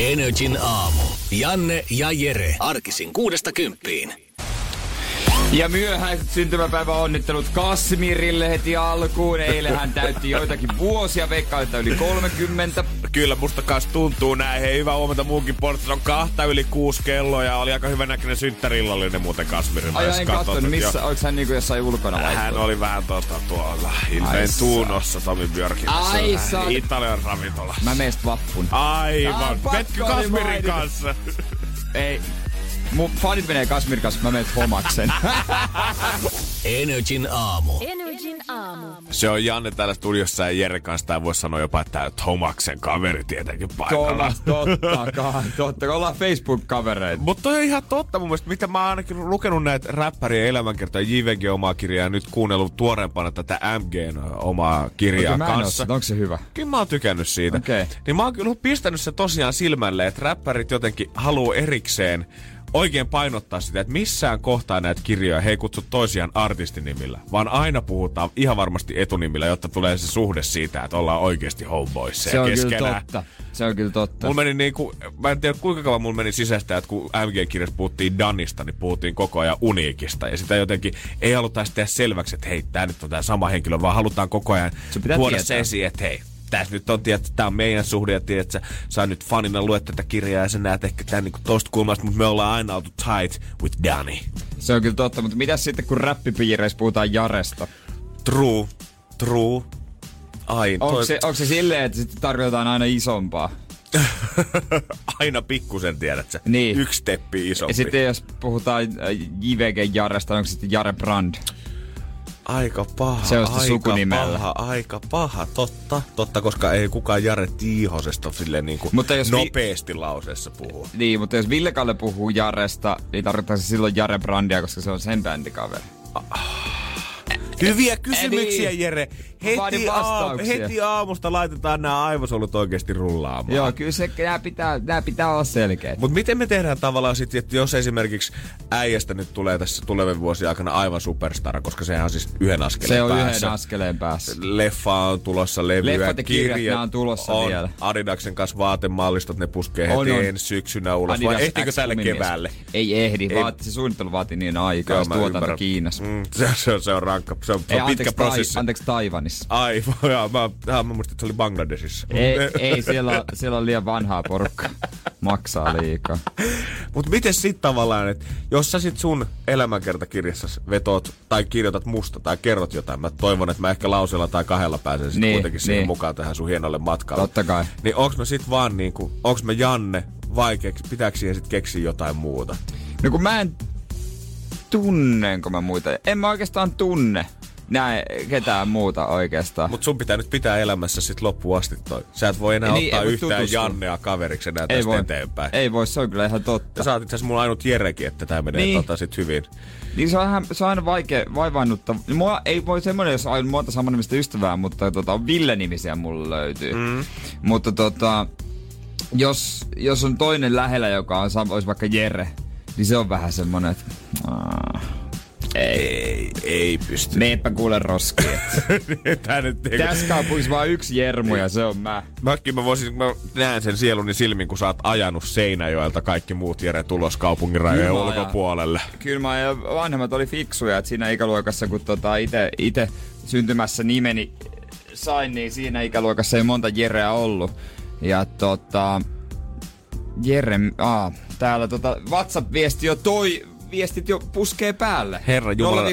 Energin aamu. Janne ja Jere. Arkisin kuudesta kymppiin. Ja myöhäiset syntymäpäivä onnittelut Kasmirille heti alkuun. Eilen hän täytti joitakin vuosia, veikkaa, että yli 30. Kyllä musta kas tuntuu näin. Hei, hyvää huomenta muukin portissa. On kahta yli kuusi kelloa ja oli aika hyvä näköinen synttärillallinen muuten Kasmirin. Ai en katsonut, missä, oliko hän niinku jossain ulkona vai? Hän oli vähän tota tuolla Ilmeen tuunossa Tomi Björkin. Ai saa. Italian ravintola. Mä meest vappun. Aivan. Vetkö Kasmirin kanssa? Ei, Mun fanit menee Kasmir kanssa, mä menen homaksen. Energin aamu. Energin aamu. Se on Janne täällä studiossa ja Jere kanssa. Tai voisi sanoa jopa, että Tomaksen kaveri tietenkin paikalla. Totta, totta, totta. Ollaan Facebook-kavereita. Mutta on ihan totta mun mielestä, mitä mä oon ainakin lukenut näitä räppärien elämänkertoja, JVG omaa kirjaa ja nyt kuunnellut tuoreempana tätä MGn omaa kirjaa en kanssa. oo- Onko se hyvä? Kyllä mä oon tykännyt siitä. Okei. Niin mä oon kyllä pistänyt se tosiaan silmälle, että räppärit jotenkin haluu erikseen oikein painottaa sitä, että missään kohtaa näitä kirjoja he ei kutsu toisiaan artistinimillä, vaan aina puhutaan ihan varmasti etunimillä, jotta tulee se suhde siitä, että ollaan oikeasti homeboys Se on kyllä totta. Se on kyllä totta. Mulla meni niinku, mä en tiedä kuinka kauan mulla meni sisäistä, että kun MG-kirjassa puhuttiin Danista, niin puhuttiin koko ajan Uniikista. Ja sitä jotenkin ei haluta tehdä selväksi, että hei, tää nyt on tää sama henkilö, vaan halutaan koko ajan tuoda tietää. se esiin, että hei, tässä nyt on, tiedät, tää on meidän suhde, ja tiedät, sä, sä nyt fanina luet tätä kirjaa, ja sä näet ehkä tän niinku tosta kulmasta, mutta me ollaan aina oltu tight with Danny. Se on kyllä totta, mutta mitä sitten kun räppipiireissä puhutaan Jaresta? True, true. Ai, Onko se, onko se silleen, että sitten tarkoitetaan aina isompaa? aina pikkusen, tiedät sä. Niin. Yksi steppi isompi. Ja sitten jos puhutaan äh, JVG Jaresta, onko se sitten Jare Brand? Aika paha, Se on aika sukunimellä. paha, aika paha, totta, totta, koska ei kukaan Jare Tiihosesta silleen niin kuin Mutta jos vi- nopeasti lauseessa puhua. Niin, mutta jos Ville Kalle puhuu Jaresta, niin tarkoittaa se silloin Jare Brandia, koska se on sen bändikaveri. Hyviä kysymyksiä, niin. Jere. Heti, aam, heti aamusta laitetaan nämä aivosolut oikeasti rullaamaan. Joo, kyllä se, nämä pitää, nämä pitää olla selkeät. Mutta miten me tehdään tavallaan sitten, että jos esimerkiksi äijästä nyt tulee tässä tulevien vuosien aikana aivan superstar, koska sehän on siis yhden askeleen Se on päässä. yhden askeleen päässä. Leffa on tulossa, levyä, Leffat ja kirjat, kirjat on tulossa on vielä. Adidaksen kanssa vaatemallistot, ne puskee heti On, on. ensi syksynä ulos. Vai ehtiikö tälle keväälle? Ei ehdi, Ei. Vaati, se suunnittelu vaatii niin aikaa, mä tuotanto ymmärrän. Kiinassa. Mm, se, se, on, se on rankka, se on, se Ei, on pitkä anteeksi, prosessi. tai, anteeksi Taivanissa. Aivan, joo, mä, mä, mä muistin, että se oli Bangladesissa. Ei, ei siellä, on- siellä on liian vanhaa porukkaa. Maksaa liikaa. Mutta miten sit tavallaan, että jos sä sit sun elämänkertakirjassa vetoot tai kirjoitat musta tai kerrot jotain, mä toivon, että mä ehkä lauseella tai kahdella pääsen sit Niin, kuitenkin siihen niin. mukaan tähän sun hienolle matkalle. Totta kai. Niin onks mä sit vaan niinku, onks mä Janne vai keks, pitääkö siihen sit keksiä jotain muuta? No kun mä en tunnenko mä muita. En mä oikeastaan tunne näe ketään muuta oikeastaan. Mut sun pitää nyt pitää elämässä sit loppuun asti toi. Sä et voi enää Niin, ottaa ei yhtään tutustua. Jannea kaveriksi enää ei tästä voi, eteenpäin. ei voi, se on kyllä ihan totta. Ja sä oot itse mulla ainut Jerekin, että tää menee Niin. tota sit hyvin. Niin se on, ihan, se on aina vaikea, vaivannutta. Mua ei voi semmoinen, jos on monta samanimistä ystävää, mutta tota, on Ville-nimisiä mulla löytyy. Mm. Mutta tota, jos, jos on toinen lähellä, joka on, olisi vaikka Jere, niin se on vähän semmonen, että... aah, ei, Ei, pysty. meepä kuule roskia. Tää nyt ei... Tässä kaupungissa vaan yksi Jermu ja se on mä. Mäkin mä voisin, mä näen sen sieluni silmin, kun sä oot ajanut Seinäjoelta kaikki muut Jere tulos kaupungin rajojen ulkopuolelle. Kyllä mä ja vanhemmat oli fiksuja, että siinä ikäluokassa, kun tota ite, ite syntymässä nimeni sain, niin siinä ikäluokassa ei monta Jereä ollut. Ja tota, Jere, aa, täällä tota WhatsApp-viesti jo toi, viestit jo puskee päälle. Herra Jumala. 050501719.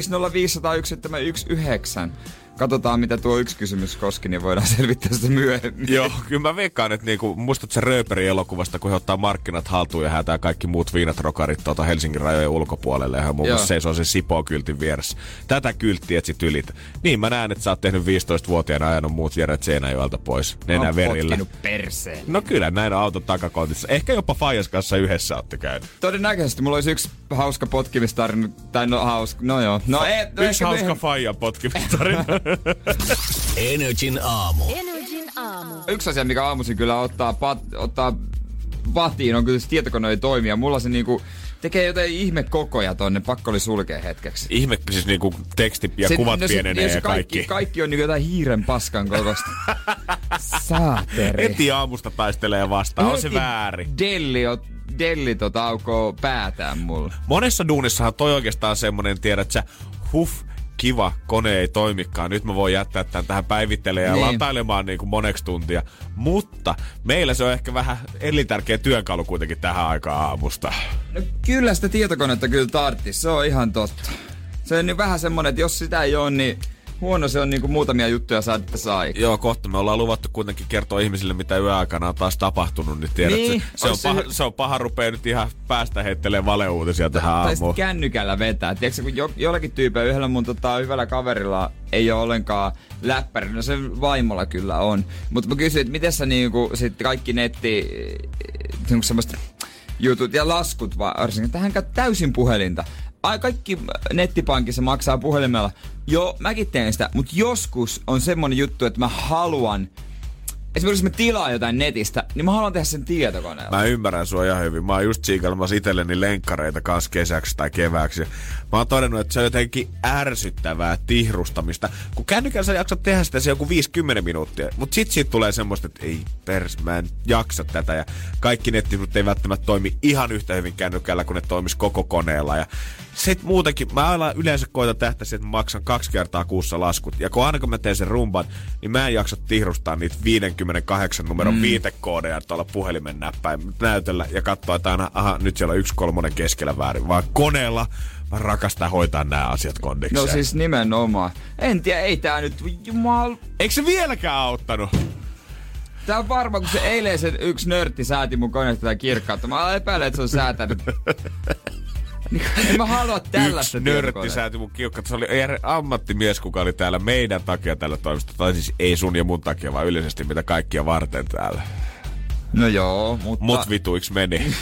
katsotaan mitä tuo yksi kysymys koski, niin voidaan selvittää sitä myöhemmin. Joo, kyllä mä veikkaan, että niinku, muistat se Rööperi elokuvasta, kun he ottaa markkinat haltuun ja häätää kaikki muut viinat rokarit tuota Helsingin rajojen ulkopuolelle. Ja muun muassa seisoo se Sipo-kyltin vieressä. Tätä kylttiä etsit ylit. Niin mä näen, että sä oot tehnyt 15-vuotiaana ajanut muut vieret Seinäjoelta pois. Nenä verillä. perseen. No kyllä, näin on auton takakontissa. Ehkä jopa Fajas kanssa yhdessä olette käynyt. Todennäköisesti mulla olisi yksi hauska potkimistarina. Tai no hauska, no joo. No, ei, no yksi hauska. Fajan potkimistarina. Energin aamu. Energin aamu. Yksi asia, mikä aamuisin kyllä ottaa, pat, ottaa vatiin, on kyllä se tietokone ei toimia. Mulla se niinku tekee jotain ihme kokoja tonne, pakko oli sulkea hetkeksi. Ihme, siis niinku teksti ja se, kuvat no, pienenee se, ja kaikki. kaikki. Kaikki on niinku jotain hiiren paskan kokosta. Saateri. Eti aamusta taistelee vastaan, on se väärin. Delli on Delli tota aukoo päätään mulle. Monessa duunissahan toi oikeastaan semmonen, tiedät sä, huff, kiva, kone ei toimikaan, nyt mä voin jättää tämän tähän päivittelemään ja niin. latailemaan niin kuin moneksi tuntia. Mutta meillä se on ehkä vähän elintärkeä työkalu kuitenkin tähän aikaan aamusta. No, kyllä sitä tietokonetta kyllä tarttis, se on ihan totta. Se on niin vähän semmonen, että jos sitä ei ole, niin huono se on niinku muutamia juttuja saada tässä aikaa. Joo, kohta me ollaan luvattu kuitenkin kertoa ihmisille, mitä yöaikana on taas tapahtunut, niin tiedät, niin, se, on paha, se on paha rupea nyt ihan päästä heittelee valeuutisia tähän aamuun. Tai kännykällä vetää. Tiedätkö, kun jo, jollakin tyypillä, yhdellä mun tota, hyvällä kaverilla ei ole ollenkaan läppäri. No se vaimolla kyllä on. Mutta mä kysyin, että miten sä niinku sit kaikki netti, niinku semmoista jutut ja laskut varsinkin, tähän täysin puhelinta ai kaikki nettipankissa maksaa puhelimella. Joo, mäkin teen sitä, mutta joskus on semmonen juttu, että mä haluan esimerkiksi jos mä tilaan jotain netistä, niin mä haluan tehdä sen tietokoneella. Mä ymmärrän sua ihan hyvin. Mä oon just siikailemassa itselleni lenkkareita kanssa kesäksi tai kevääksi. Mä oon todennut, että se on jotenkin ärsyttävää tihrustamista. Kun kännykällä sä jaksat tehdä sitä se joku 50 minuuttia. Mut sit siitä tulee semmoista, että ei pers, mä en jaksa tätä. Ja kaikki nettisivut ei välttämättä toimi ihan yhtä hyvin kännykällä, kun ne toimis koko koneella. Ja sitten muutenkin, mä aina yleensä koitan tähtä että mä maksan kaksi kertaa kuussa laskut. Ja kun aina kun mä teen sen rumban, niin mä en jaksa tihrustaa niitä 58 numeron mm. viitekoodeja tuolla puhelimen näppäin näytöllä ja katsoa, että aina, aha, nyt siellä on yksi kolmonen keskellä väärin. Vaan koneella mä rakastan hoitaa nämä asiat kondikseen. No siis nimenomaan. En tiedä, ei tää nyt, jumal... Eikö se vieläkään auttanut? Tää on varma, kun se eilen se yksi nörtti sääti mun koneesta tätä kirkkautta. Mä epäilen, että se on säätänyt Niin, en mä halua tällaista Yksi nörtti sääti mun kiukka. Se oli ammattimies, kuka oli täällä meidän takia tällä toimistolla. Tai siis ei sun ja mun takia, vaan yleisesti mitä kaikkia varten täällä. No joo, mutta... Mut vituiksi meni.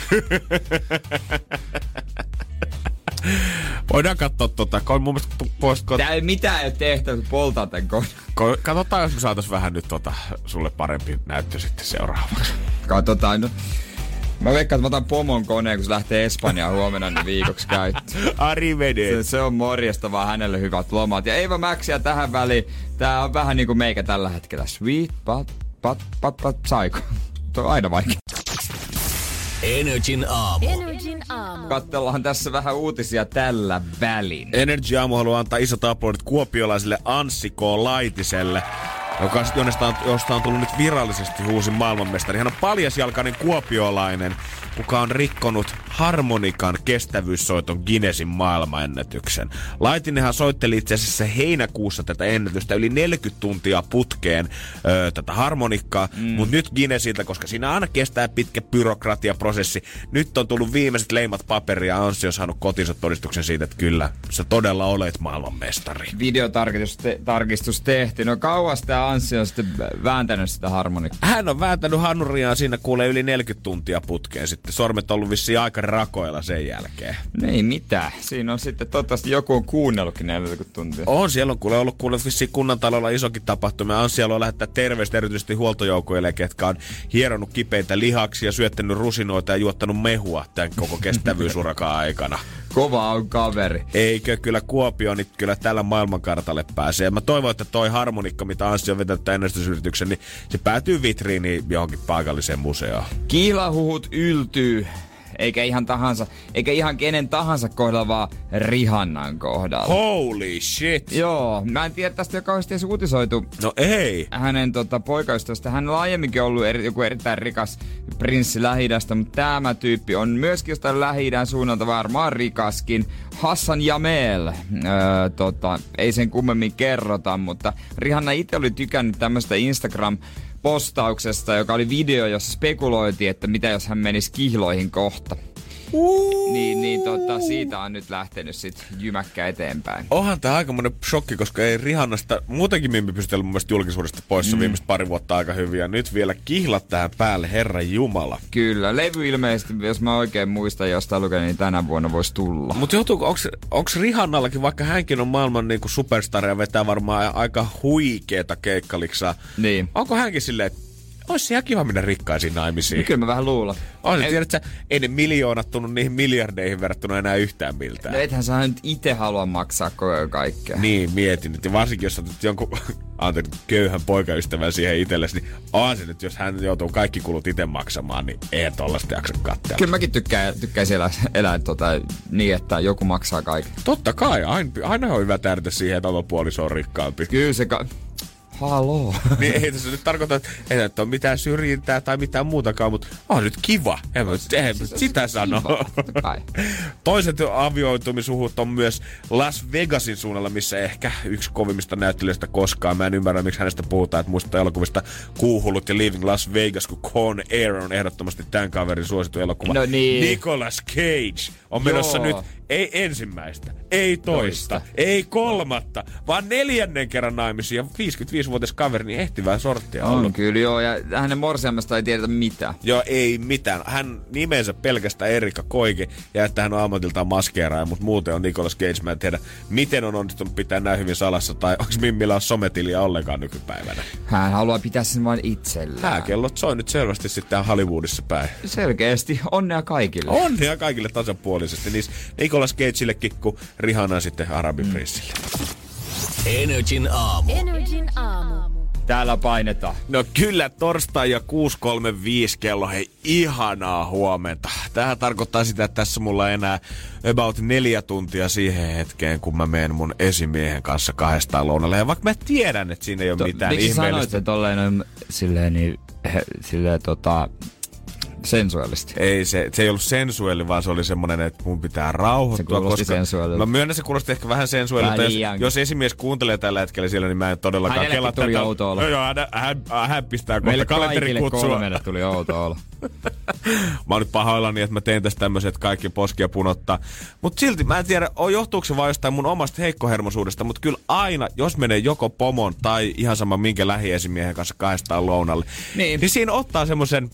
Voidaan katsoa tota, kun mun mielestä poistko... Tää ei mitään ei tehty, poltaa tän kon. Katsotaan, jos me saatais vähän nyt tota, sulle parempi näyttö sitten seuraavaksi. Katsotaan, no. Mä veikkaan, että mä otan pomon koneen, kun se lähtee Espanjaan huomenna niin viikoksi käyttöön. Arrivede. Se, se on morjesta vaan hänelle hyvät lomat. Ja Eiva Maxia tähän väliin. Tää on vähän niinku meikä tällä hetkellä. Sweet but, but, but, but psycho. Tuo on aina vaikea. Energin aamu. Energin aamu. Katsellaan tässä vähän uutisia tällä välin. Energy aamu haluaa antaa isot aplodit kuopiolaiselle Anssi K. Laitiselle joka, on, josta on tullut nyt virallisesti uusi maailmanmestari. Hän on paljasjalkainen kuopiolainen, kuka on rikkonut harmonikan kestävyyssoiton Guinnessin maailmanennätyksen. Laitinenhan soitteli itse asiassa heinäkuussa tätä ennätystä yli 40 tuntia putkeen öö, tätä harmonikkaa, mm. mutta nyt Guinnessilta, koska siinä aina kestää pitkä byrokratiaprosessi, nyt on tullut viimeiset leimat paperia ja Anssi on saanut kotinsa todistuksen siitä, että kyllä, sä todella olet maailmanmestari. Videotarkistus te- tarkistus tehty. No kauas tämä Anssi on sitten vääntänyt sitä harmonikkaa? Hän on vääntänyt hanuriaan siinä kuulee yli 40 tuntia putkeen sitten. Sormet on ollut vissiin aika rakoilla sen jälkeen. No ei mitään. Siinä on sitten toivottavasti joku on kuunnellutkin 40 tuntia. On, siellä on kuule ollut kuule vissiin kunnantalolla isokin tapahtuma. On siellä on lähettää terveistä erityisesti huoltojoukoille, ketkä on hieronut kipeitä lihaksia, syöttänyt rusinoita ja juottanut mehua tämän koko kestävyysurakaan aikana. Kova on kaveri. Eikö, kyllä Kuopio nyt kyllä tällä maailmankartalle pääsee. Mä toivon, että toi harmonikka, mitä Anssi on vetänyt ennästysyrityksen, niin se päätyy vitriiniin johonkin paikalliseen museoon. Kiilahuhut yltyy eikä ihan tahansa, eikä ihan kenen tahansa kohdalla, vaan Rihannan kohdalla. Holy shit. Joo, mä en tiedä tästä jo kauheasti edes uutisoitu No ei. hänen tota, poikaystävästä. Hän on aiemminkin ollut eri, joku erittäin rikas prinssi lähi mutta tämä tyyppi on myöskin jostain lähi suunnalta varmaan rikaskin. Hassan Jamel, öö, tota, ei sen kummemmin kerrota, mutta Rihanna itse oli tykännyt tämmöistä Instagram postauksesta, joka oli video, jossa spekuloitiin, että mitä jos hän menisi kihloihin kohta. Niin, niin tota, siitä on nyt lähtenyt sit jymäkkä eteenpäin. Onhan tämä aikamoinen shokki, koska ei Rihannasta, muutenkin Mimmi pystytellä mun mielestä julkisuudesta poissa mm. viimeiset pari vuotta aika hyvin. Ja nyt vielä kihlat tähän päälle, herra Jumala. Kyllä, levy ilmeisesti, jos mä oikein muistan jostain lukenut, niin tänä vuonna voisi tulla. Mutta joutuuko, onks, onks Rihannallakin, vaikka hänkin on maailman niinku superstar ja vetää varmaan aika huikeeta keikkaliksaa. Niin. Onko hänkin silleen, että olisi se ihan kiva mennä rikkaisiin naimisiin. Kyllä mä vähän luulen. On se, Et- tiedät sä, ei ne miljoonat tunnu niihin miljardeihin verrattuna enää yhtään miltään. No ethän sä nyt itse halua maksaa koko kaikkea. Niin, mietin nyt. Ja varsinkin, jos otat jonkun anteeksi, köyhän poikaystävän siihen itsellesi, niin on se nyt, jos hän joutuu kaikki kulut itse maksamaan, niin ei tollasta jaksa katsoa. Kyllä mäkin tykkään, tykkäisin elää, elää tota, niin, että joku maksaa kaiken. Totta kai, aina, aina on hyvä tärjätä siihen, että oma puoliso on rikkaampi. Kyllä se... Ka- Haloo. niin ei tässä nyt tarkoita, että ei nyt ole mitään syrjintää tai mitään muutakaan, mutta on nyt kiva. En mä, en mä sitä sano. Toiset avioitumisuhut on myös Las Vegasin suunnalla, missä ehkä yksi kovimmista näyttelijöistä koskaan. Mä en ymmärrä, miksi hänestä puhutaan, että muista elokuvista Kuuhullut ja Leaving Las Vegas, kun Con Air on ehdottomasti tämän kaverin suosittu elokuva. No niin. Nicolas Cage on menossa Joo. nyt ei ensimmäistä, ei toista, toista, ei kolmatta, vaan neljännen kerran naimisiin. Ja 55-vuotias kaveri, niin ehtivää sorttia On ollut. kyllä, joo. Ja hänen morsiamesta ei tiedetä mitään. Joo, ei mitään. Hän nimensä pelkästään Erika Koike ja että hän on ammatiltaan maskeeraaja, mutta muuten on Nicolas Cage. Mä en tiedä, miten on onnistunut pitää näin hyvin salassa tai onko Mimmillä on sometiliä ollenkaan nykypäivänä. Hän haluaa pitää sen vain itsellään. Hääkellot soi nyt selvästi sitten Hollywoodissa päin. Selkeästi. Onnea kaikille. Onnea kaikille tasapuolisesti. Niin Nicolas Cageillekin kuin Rihanna sitten Arabiprinsille. Energin aamu. Energin aamu. Täällä painetaan. No kyllä, torstai ja 6.35 kello, hei ihanaa huomenta. Tähän tarkoittaa sitä, että tässä mulla ei enää about neljä tuntia siihen hetkeen, kun mä menen mun esimiehen kanssa kahdestaan lounalle. Ja vaikka mä tiedän, että siinä ei ole mitään Miksi sanoit ihmeellistä. se tolleen noin silleen niin, he, silleen tota, sensuaalisti? Ei, se, se ei ollut sensuelli, vaan se oli semmonen, että mun pitää rauhoittua. Se kuulosti sensuaalilta. Mä myönnän, se kuulosti ehkä vähän sensuaalilta. Jos, jos esimies kuuntelee tällä hetkellä siellä, niin mä en todellakaan Hänellekin kelaa tuli outo olo. Joo, joo, hän, hän, hän pistää kohta Meille kalenterin kaikille kutsua. kolmelle tuli outo olo. Mä oon nyt pahoillani, että mä teen tästä tämmöiset että kaikki poskia punottaa. Mutta silti mä en tiedä, johtuuko se vaan jostain mun omasta heikkohermosuudesta, mutta kyllä aina, jos menee joko pomon tai ihan sama minkä lähiesimiehen kanssa kahdestaan lounalle, Niin. niin siinä ottaa semmoisen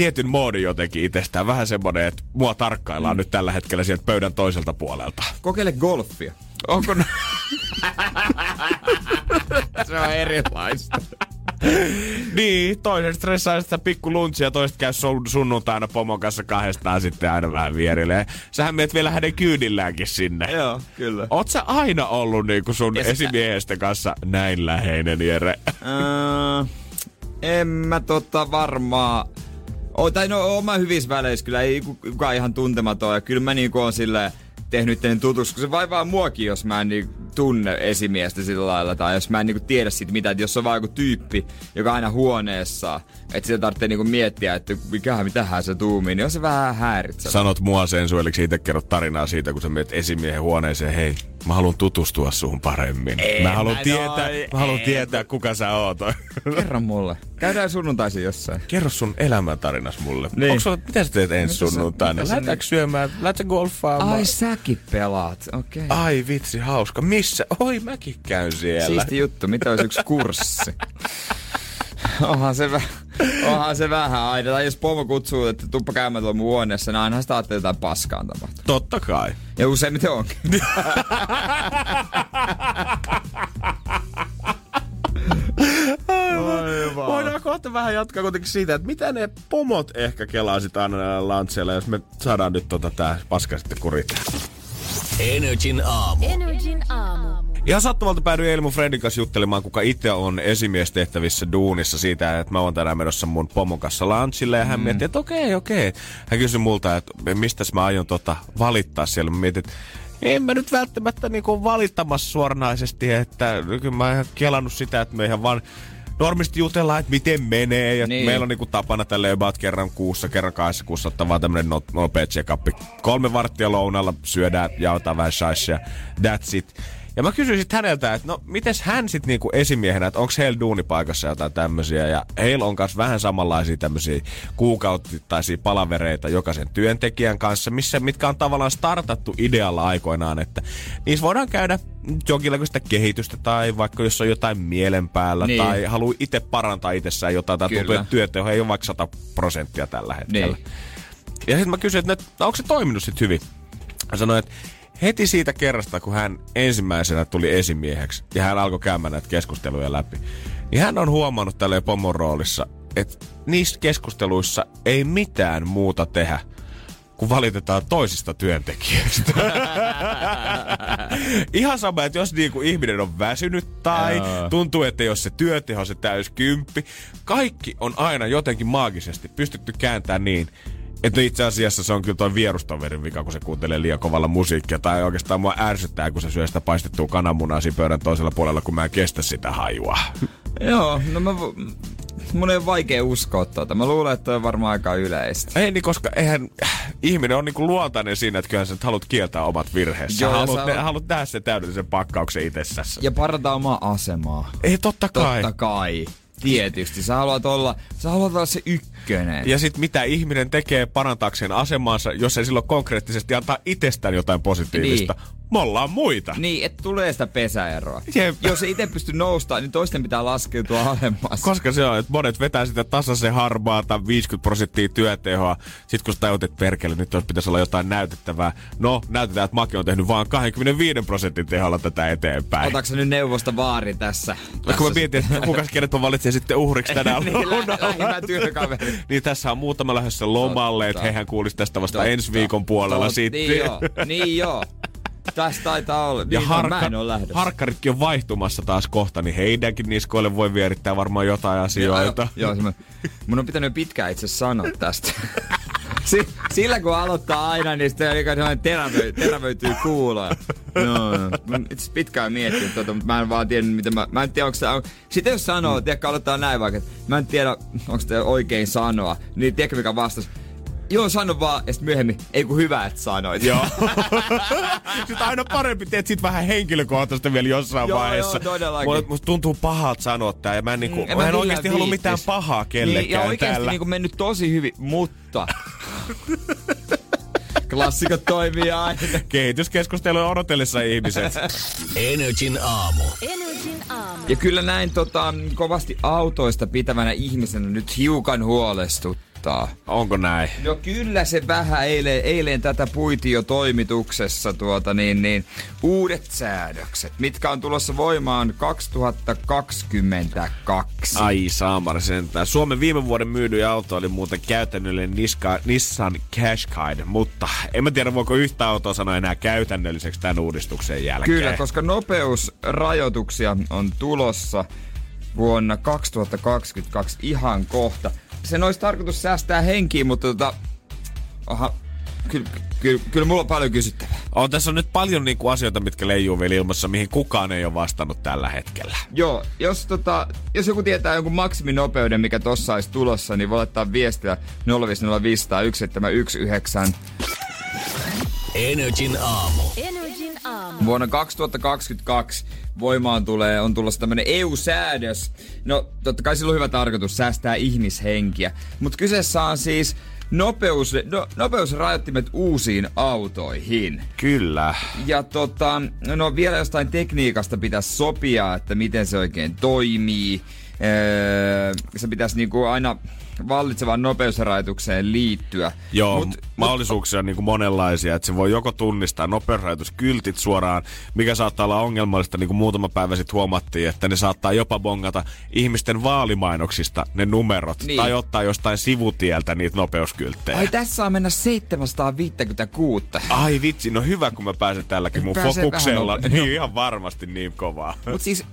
tietyn moodin jotenkin itsestään. Vähän semmoinen, että mua tarkkaillaan mm. nyt tällä hetkellä sieltä pöydän toiselta puolelta. Kokeile golfia. Onko Se on erilaista. niin, toiset stressaa sitä pikku luntsia, toiset käy sun- sunnuntaina pomon kanssa kahdestaan sitten aina vähän vierille. Sähän meet vielä hänen kyydilläänkin sinne. Joo, kyllä. Oot sä aina ollut niinku sun Ja esimiehestä kanssa näin läheinen, Jere? Öö, en mä tota varmaan... O, tai no, mä hyvissä väleissä kyllä, ei ku- kukaan ihan tuntematon. Ja kyllä mä niinku oon silleen tehnyt itteni tutuksi, kun se vaivaa muakin, jos mä en niinku tunne esimiestä sillä lailla. Tai jos mä en niinku tiedä siitä mitään, että jos on vaan joku tyyppi, joka on aina huoneessa, että sitä tarvitsee niinku miettiä, että mikähän, mitähän se tuumii, niin on se vähän häiritsevä. Sanot mua sensuelliksi, itse kerrot tarinaa siitä, kun sä menet esimiehen huoneeseen. Hei, mä haluan tutustua suhun paremmin. En mä haluan mä tietää, noin, mä haluan tietää, kuka sä oot. Kerro mulle. Käydään sunnuntaisin jossain. Kerro sun elämäntarinas mulle. Niin. Onko sulla, mitä sä teet ensi sunnuntaina? nyt- syömään? Lähdetäänkö golfaamaan? Ai säkin pelaat, okei. Okay. Ai vitsi, hauska. Missä? Oi, mäkin käyn siellä. Siisti juttu, mitä olisi yksi kurssi? onhan se, vä- onhan se vähän aina. Tai jos pomo kutsuu, että tuppa käymään tuolla mun huoneessa, niin ainahan sitä ajattelee jotain paskaan tapahtuu. Totta kai. Ja useimmiten onkin. Aivan. Voidaan kohta vähän jatkaa kuitenkin siitä, että mitä ne pomot ehkä kelaa sit aina lantseilla, jos me saadaan nyt tota tää paska sitten kuritaan. Energin aamu. Energin aamu. Ihan sattumalta päädyin eilen mun Fredin kanssa juttelemaan, kuka itse on esimiestehtävissä duunissa siitä, että mä oon tänään menossa mun pomon kanssa lunchille. Ja hän mm. mietti, että okei, okei. Hän kysyi multa, että mistä mä aion tota valittaa siellä. Mä mietin, en mä nyt välttämättä niinku valittamassa suoranaisesti, että kyllä mä oon kelannut sitä, että me ihan vaan normisti jutellaan, että miten menee. Ja niin. meillä on niinku tapana tälle about kerran kuussa, kerran kahdessa kuussa ottaa vaan tämmönen no, nopea check Kolme varttia lounalla syödään, jaotaan vähän shashia. That's it. Ja mä kysyin sitten häneltä, että no mites hän sitten niinku esimiehenä, että onko heillä duunipaikassa jotain tämmöisiä. Ja heillä on myös vähän samanlaisia tämmöisiä kuukausittaisia palavereita jokaisen työntekijän kanssa, missä, mitkä on tavallaan startattu idealla aikoinaan, että niissä voidaan käydä jonkinlaista kehitystä tai vaikka jos on jotain mielen päällä niin. tai haluaa itse parantaa itsessään jotain tai tuntuu, että työteho ei ole vaikka 100 prosenttia tällä hetkellä. Niin. Ja sitten mä kysyin, että no, onko se toiminut sitten hyvin? Mä sanoin, että heti siitä kerrasta, kun hän ensimmäisenä tuli esimieheksi ja hän alkoi käymään näitä keskusteluja läpi, niin hän on huomannut tälle pomon roolissa, että niissä keskusteluissa ei mitään muuta tehdä kun valitetaan toisista työntekijöistä. Ihan sama, että jos niinku ihminen on väsynyt tai Joo. tuntuu, että jos se työteho se täys kymppi, kaikki on aina jotenkin maagisesti pystytty kääntämään niin, että itse asiassa se on kyllä toi vierustoverin vika, kun se kuuntelee liian kovalla musiikkia. Tai oikeastaan mua ärsyttää, kun se syö sitä paistettua kananmunaa siinä pöydän toisella puolella, kun mä en kestä sitä hajua. Joo, no mä, mun ei ole vaikea uskoa tuota. Mä luulen, että on varmaan aika yleistä. Ei niin, koska eihän ihminen on niinku luontainen siinä, että kyllä sä haluat kieltää omat virheensä. Joo, haluat, ne, haluat nähdä sen täydellisen pakkauksen itsessäsi. Ja parantaa omaa asemaa. Ei, totta kai. Totta kai. Tietysti. Sä haluat olla, sä haluat olla se ykkönen. Ja sit mitä ihminen tekee parantaakseen asemansa, jos ei silloin konkreettisesti antaa itsestään jotain positiivista. Niin. Me ollaan muita. Niin, että tulee sitä pesäeroa. Jep. Jos ei itse pysty noustamaan, niin toisten pitää laskeutua alemmas. Koska se on, että monet vetää sitä tasaisen harmaata 50 prosenttia työtehoa. Sitten kun sä tajut, että perkele, nyt pitäisi olla jotain näytettävää. No, näytetään, että Maki on tehnyt vain 25 prosentin teholla tätä eteenpäin. Otatko nyt neuvosta vaari tässä? tässä kun mä mietin, että kuka kenet mä valitsen sitten uhriksi tänään niin, lä- työkaveri. niin tässä on muutama lähdössä lomalle, että hehän kuulisi tästä vasta Totta. ensi viikon puolella Totta. sitten. Niin joo, niin joo. Tässä taitaa olla. Niin ja harkka, on harkkaritkin on vaihtumassa taas kohta, niin heidänkin niskoille voi vierittää varmaan jotain asioita. Joo, joo mun on pitänyt pitkään itse sanoa tästä. Sillä kun aloittaa aina, niin sitten terävöi, terävöityy kuuloa. No, itse pitkään miettinyt tota, mutta mä en vaan tiedä, mitä mä... Mä en tiedä, onko se... Sitten jos sanoo, mm. tiedätkö, aloittaa näin vaikka, että mä en tiedä, onko te oikein sanoa, niin tiedätkö mikä vastas? Joo, sano vaan, ja myöhemmin, ei kun hyvä, että sanoit. Joo. sitten aina parempi teet sit vähän henkilökohtaista vielä jossain joo, vaiheessa. Joo, todellakin. Musta tuntuu pahalta sanoa tää, ja mä en, niinku, mm, mä en oikeasti halua mitään pahaa kellekään niin, ja oikeasti täällä. niinku mennyt tosi hyvin, mutta... Klassikot toimii aina. Kehityskeskustelua odotellessa ihmiset. Energin aamu. Energin aamu. Ja kyllä näin tota, kovasti autoista pitävänä ihmisenä nyt hiukan huolestut odottaa. Onko näin? No kyllä se vähän eilen, eilen tätä puiti jo toimituksessa tuota niin, niin uudet säädökset, mitkä on tulossa voimaan 2022. Ai saamari sentään. Suomen viime vuoden myydyin auto oli muuten käytännöllinen Niska, Nissan Qashqai, mutta en mä tiedä voiko yhtä autoa sanoa enää käytännölliseksi tämän uudistuksen jälkeen. Kyllä, koska nopeusrajoituksia on tulossa vuonna 2022 ihan kohta sen olisi tarkoitus säästää henkiä, mutta tota... Aha, kyllä, kyllä, kyllä mulla on paljon kysyttävää. On, tässä on nyt paljon niinku asioita, mitkä leijuu vielä ilmassa, mihin kukaan ei ole vastannut tällä hetkellä. Joo, jos, tota, jos joku tietää jonkun maksiminopeuden, mikä tossa olisi tulossa, niin voi laittaa viestiä 050501719. Energin aamu. Energin aamu. Vuonna 2022 voimaan tulee, on tulossa tämmönen EU-säädös. No, totta kai sillä on hyvä tarkoitus säästää ihmishenkiä. Mutta kyseessä on siis nopeus, no, nopeusrajoittimet uusiin autoihin. Kyllä. Ja tota, no vielä jostain tekniikasta pitäisi sopia, että miten se oikein toimii. Se pitäisi niinku aina vallitsevaan nopeusrajoitukseen liittyä. Joo, Mut- Mut, mahdollisuuksia on niin monenlaisia, että se voi joko tunnistaa nopeusrajoituskyltit suoraan, mikä saattaa olla ongelmallista, niin kuin muutama päivä sitten huomattiin, että ne saattaa jopa bongata ihmisten vaalimainoksista ne numerot, Niin. tai ottaa jostain sivutieltä niitä nopeuskylttejä. Ai tässä saa mennä 756. Ai vitsi, no hyvä kun mä pääsen tälläkin mun Pääsee fokuksella. Niin ihan varmasti niin kovaa. Mutta siis,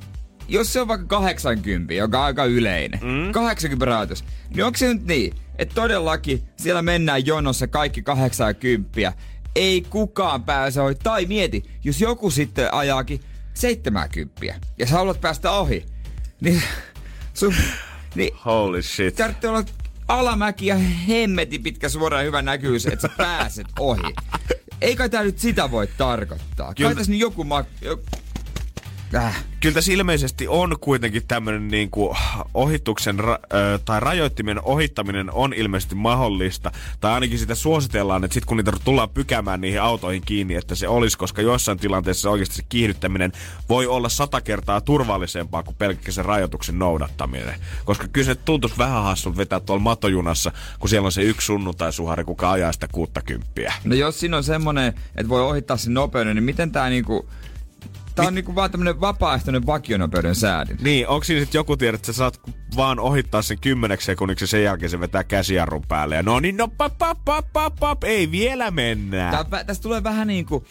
jos se on vaikka 80, joka on aika yleinen, mm? 80 rajoitus, niin onko se nyt niin, että todellakin siellä mennään jonossa kaikki 80, ei kukaan pääse ohi. Tai mieti, jos joku sitten ajaakin 70 ja sä haluat päästä ohi, niin sun, niin Holy shit. tarvitsee olla alamäki ja hemmeti pitkä suora hyvä näkyvyys, että sä pääset ohi. Eikä tää nyt sitä voi tarkoittaa. Kyllä. Kai tässä nyt joku mak... jo- Äh. Kyllä tässä ilmeisesti on kuitenkin tämmöinen niinku ohituksen ra- ö, tai rajoittimen ohittaminen on ilmeisesti mahdollista. Tai ainakin sitä suositellaan, että sitten kun niitä tullaan pykäämään niihin autoihin kiinni, että se olisi, koska joissain tilanteissa oikeasti se kiihdyttäminen voi olla sata kertaa turvallisempaa kuin pelkkä se rajoituksen noudattaminen. Koska kyllä se tuntuisi vähän hassulta vetää tuolla matojunassa, kun siellä on se yksi sunnuntai-suhari, kuka ajaa sitä 60. No jos siinä on semmonen, että voi ohittaa sen nopeuden, niin miten tää niinku... Tää on niinku vaan tämmönen vapaaehtoinen vakionopeuden säädin. Niin, onko siinä sitten joku tiedä, että sä saat vaan ohittaa sen kymmeneksi sekunniksi ja sen jälkeen se vetää käsijarrun päälle. Ja no niin, no pap, pap, pap, pap, pap, ei vielä mennä. Tää, tästä tulee vähän niinku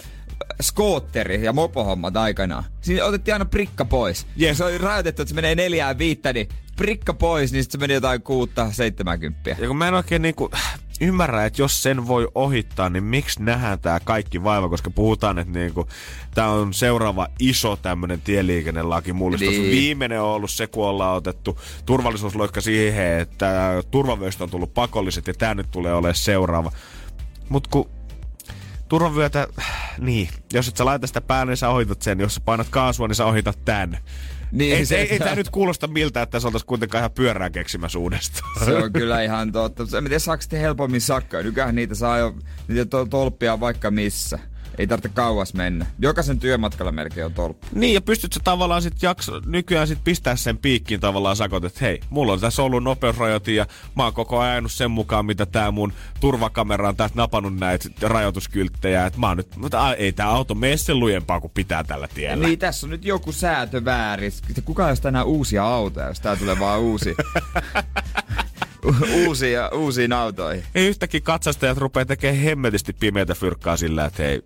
skootteri ja mopohommat aikanaan. Siinä otettiin aina prikka pois. Yes. Ja se oli rajoitettu, että se menee neljään viittä, niin prikka pois, niin sit se meni jotain kuutta, seitsemänkymmentä. Ja kun mä en oikein niinku ymmärrä, että jos sen voi ohittaa, niin miksi nähdään tää kaikki vaiva, koska puhutaan, että niinku, tää on seuraava iso tämmönen tieliikennelaki mullistus. Niin. Viimeinen on ollut se, kun ollaan otettu turvallisuusloikka siihen, että turvavyöstä on tullut pakolliset ja tää nyt tulee olemaan seuraava. Mut kun turvavyötä, niin, jos et sä laita sitä päälle, niin sä ohitat sen. Jos sä painat kaasua, niin sä ohitat tän. Niin, ei, se- ei, ei tää nyt kuulosta miltä, että tässä oltaisiin kuitenkaan ihan pyörää keksimässä uudestaan. Se on kyllä ihan totta. En tiedä, saako sitten helpommin sakkoja. Nykyään niitä saa jo, niitä to- tolppia vaikka missä. Ei tarvitse kauas mennä. Jokaisen työmatkalla melkein on tolppi. Niin, ja pystyt sä tavallaan sit jakso, nykyään sit pistää sen piikkiin tavallaan sakot, että hei, mulla on tässä ollut nopeusrajoitin ja mä oon koko ajan ajanut sen mukaan, mitä tää mun turvakamera on tästä napannut näitä rajoituskylttejä. Että mä oon nyt, mutta a, ei tää auto mene sen lujempaa kuin pitää tällä tiellä. Niin, tässä on nyt joku säätö väärin. Kuka ei enää uusia autoja, jos tää tulee vaan uusi. Uusia, uusiin autoihin. Ei yhtäkkiä katsastajat rupee tekemään hemmetisti pimeätä fyrkkaa sillä, että hei,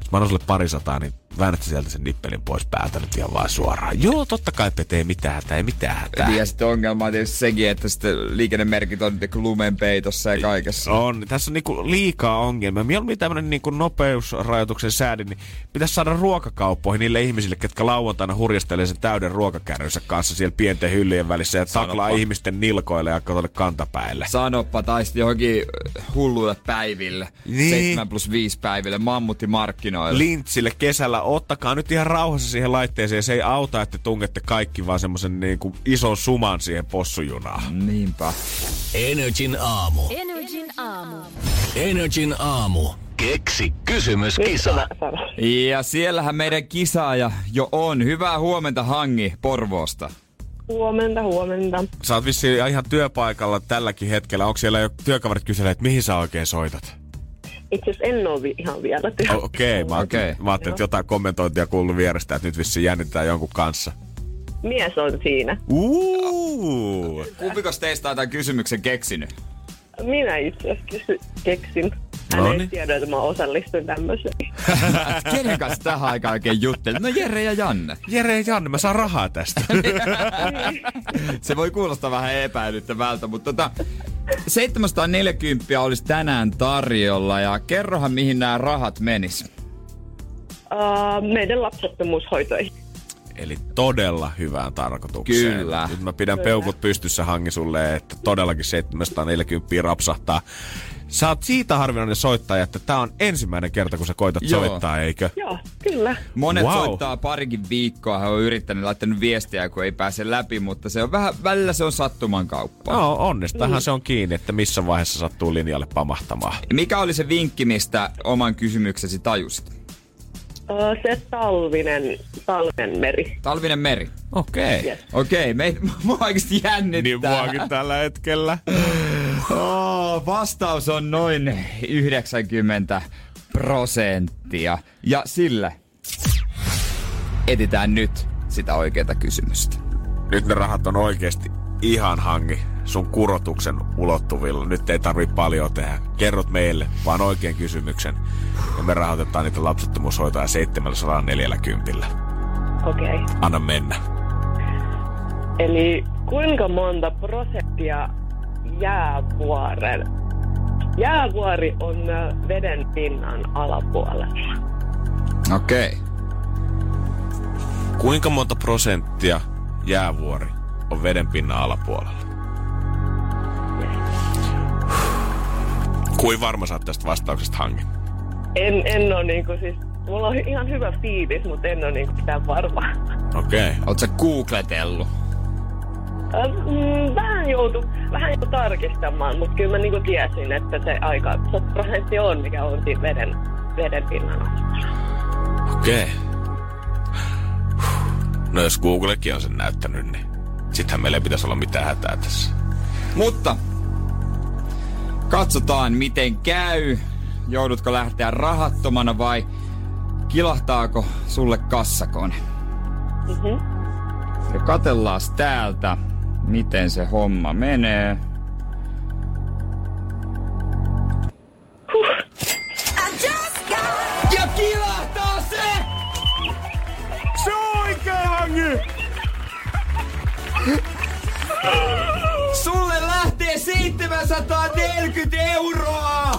jos mä annan sulle parisataa, niin väännät sieltä sen nippelin pois päältä nyt ihan vaan suoraan. Joo, totta kai, että ei mitään hätää, ei mitään hätää. Ja sitten ongelma on tietysti sekin, että sitten liikennemerkit on niinku lumen peitossa ja kaikessa. On. Tässä on niinku liikaa ongelmia. Mieluummin tämmönen niinku nopeusrajoituksen säädin, niin pitäisi saada ruokakauppoihin niille ihmisille, ketkä lauantaina hurjastelee sen täyden ruokakärrynsä kanssa siellä pienten hyllyjen välissä ja taklaa Sanoppa. ihmisten nilkoille ja tuonne kantapäille. Sanoppa tai sitten johonkin hulluille päiville. Niin. 7 plus 5 päiville mammuttimarkkinoille. Lintsille kesällä, ottakaa nyt ihan rauhassa siihen laitteeseen. Se ei auta, että tungette kaikki, vaan semmoisen niinku ison suman siihen possujunaan. Niinpä. Energin aamu. Energin aamu. Energin aamu. Keksi kysymyskisa. Ja siellähän meidän kisaaja jo on. Hyvää huomenta Hangi Porvoosta. Huomenta, huomenta. Sä oot vissiin ihan työpaikalla tälläkin hetkellä. Onko siellä jo työkaverit kyselee, että mihin sä oikein soitat? Itse asiassa en ole vi- ihan vielä työ. Okei, okay, mä, okay. mä ajattelin, että jotain kommentointia kuullut vierestä, että nyt vissiin jännittää jonkun kanssa. Mies on siinä. Uuu. Kumpikos teistä on tämän kysymyksen keksinyt? Minä itse asiassa keksin. Hän Noniin. ei tiedä, että mä osallistun tämmöiseen. Kenen kanssa tähän aikaan oikein juttelit? No Jere ja Janne. Jere ja Janne, mä saan rahaa tästä. Se voi kuulostaa vähän epäilyttävältä, mutta tota, 740 olisi tänään tarjolla ja kerrohan mihin nämä rahat menis. Uh, meidän lapsettomuushoitoihin. Eli todella hyvään tarkoitukseen. Kyllä. Nyt mä pidän peukut pystyssä hangi sulle, että todellakin 740 rapsahtaa. Sä oot siitä harvinainen soittaja, että tää on ensimmäinen kerta, kun sä koitat Joo. soittaa, eikö? Joo, kyllä. Monet Wow. soittaa parikin viikkoa, hän on yrittänyt laittanut viestiä, kun ei pääse läpi, mutta se on vähän, välillä se on sattuman kauppa. No, onnistahan se on kiinni, että missä vaiheessa sattuu linjalle pamahtamaan. Mikä oli se vinkki, mistä oman kysymyksesi tajusit? Se talvinen, talvinen meri. Talvinen meri. Okei. Okay. Yes. Okei, me, mua oikeasti jännittää. Niin muakin tällä hetkellä. Oh, vastaus on noin 90 prosenttia. Ja sille etitään nyt sitä oikeaa kysymystä. Nyt ne rahat on oikeasti ihan hangi sun kurotuksen ulottuvilla. Nyt ei tarvi paljon tehdä. Kerrot meille vaan oikean kysymyksen. Ja me rahoitetaan niitä lapsettomuushoitoja 740. Okei. Okay. Anna mennä. Eli kuinka monta prosenttia jäävuoren Jäävuori on veden pinnan alapuolella. Okei. Okay. Kuinka monta prosenttia jäävuori on veden pinnan alapuolella? Kuin varma sä oot tästä vastauksesta hangin? En, en ole niinku siis, mulla on ihan hyvä fiilis, mutta en ole niinku mitään varmaa. Okei. Okay. Oot sä googletellut? Mm, Vähän joutu, vähän joutu tarkistamaan, mutta kyllä mä niinku tiesin, että se aika 100 prosenttia on, mikä on siinä veden, veden pinnan. Okei. Okay. No jos Googlekin on sen näyttänyt, niin sittenhän meillä ei pitäisi olla mitään hätää tässä. Mutta katsotaan miten käy. Joudutko lähteä rahattomana vai kilahtaako sulle kassakone? Mhm. Ja katellaan täältä, miten se homma menee. Ja kilahtaa se! Se on oikein hangi! Sulle lähtee 740 euroa!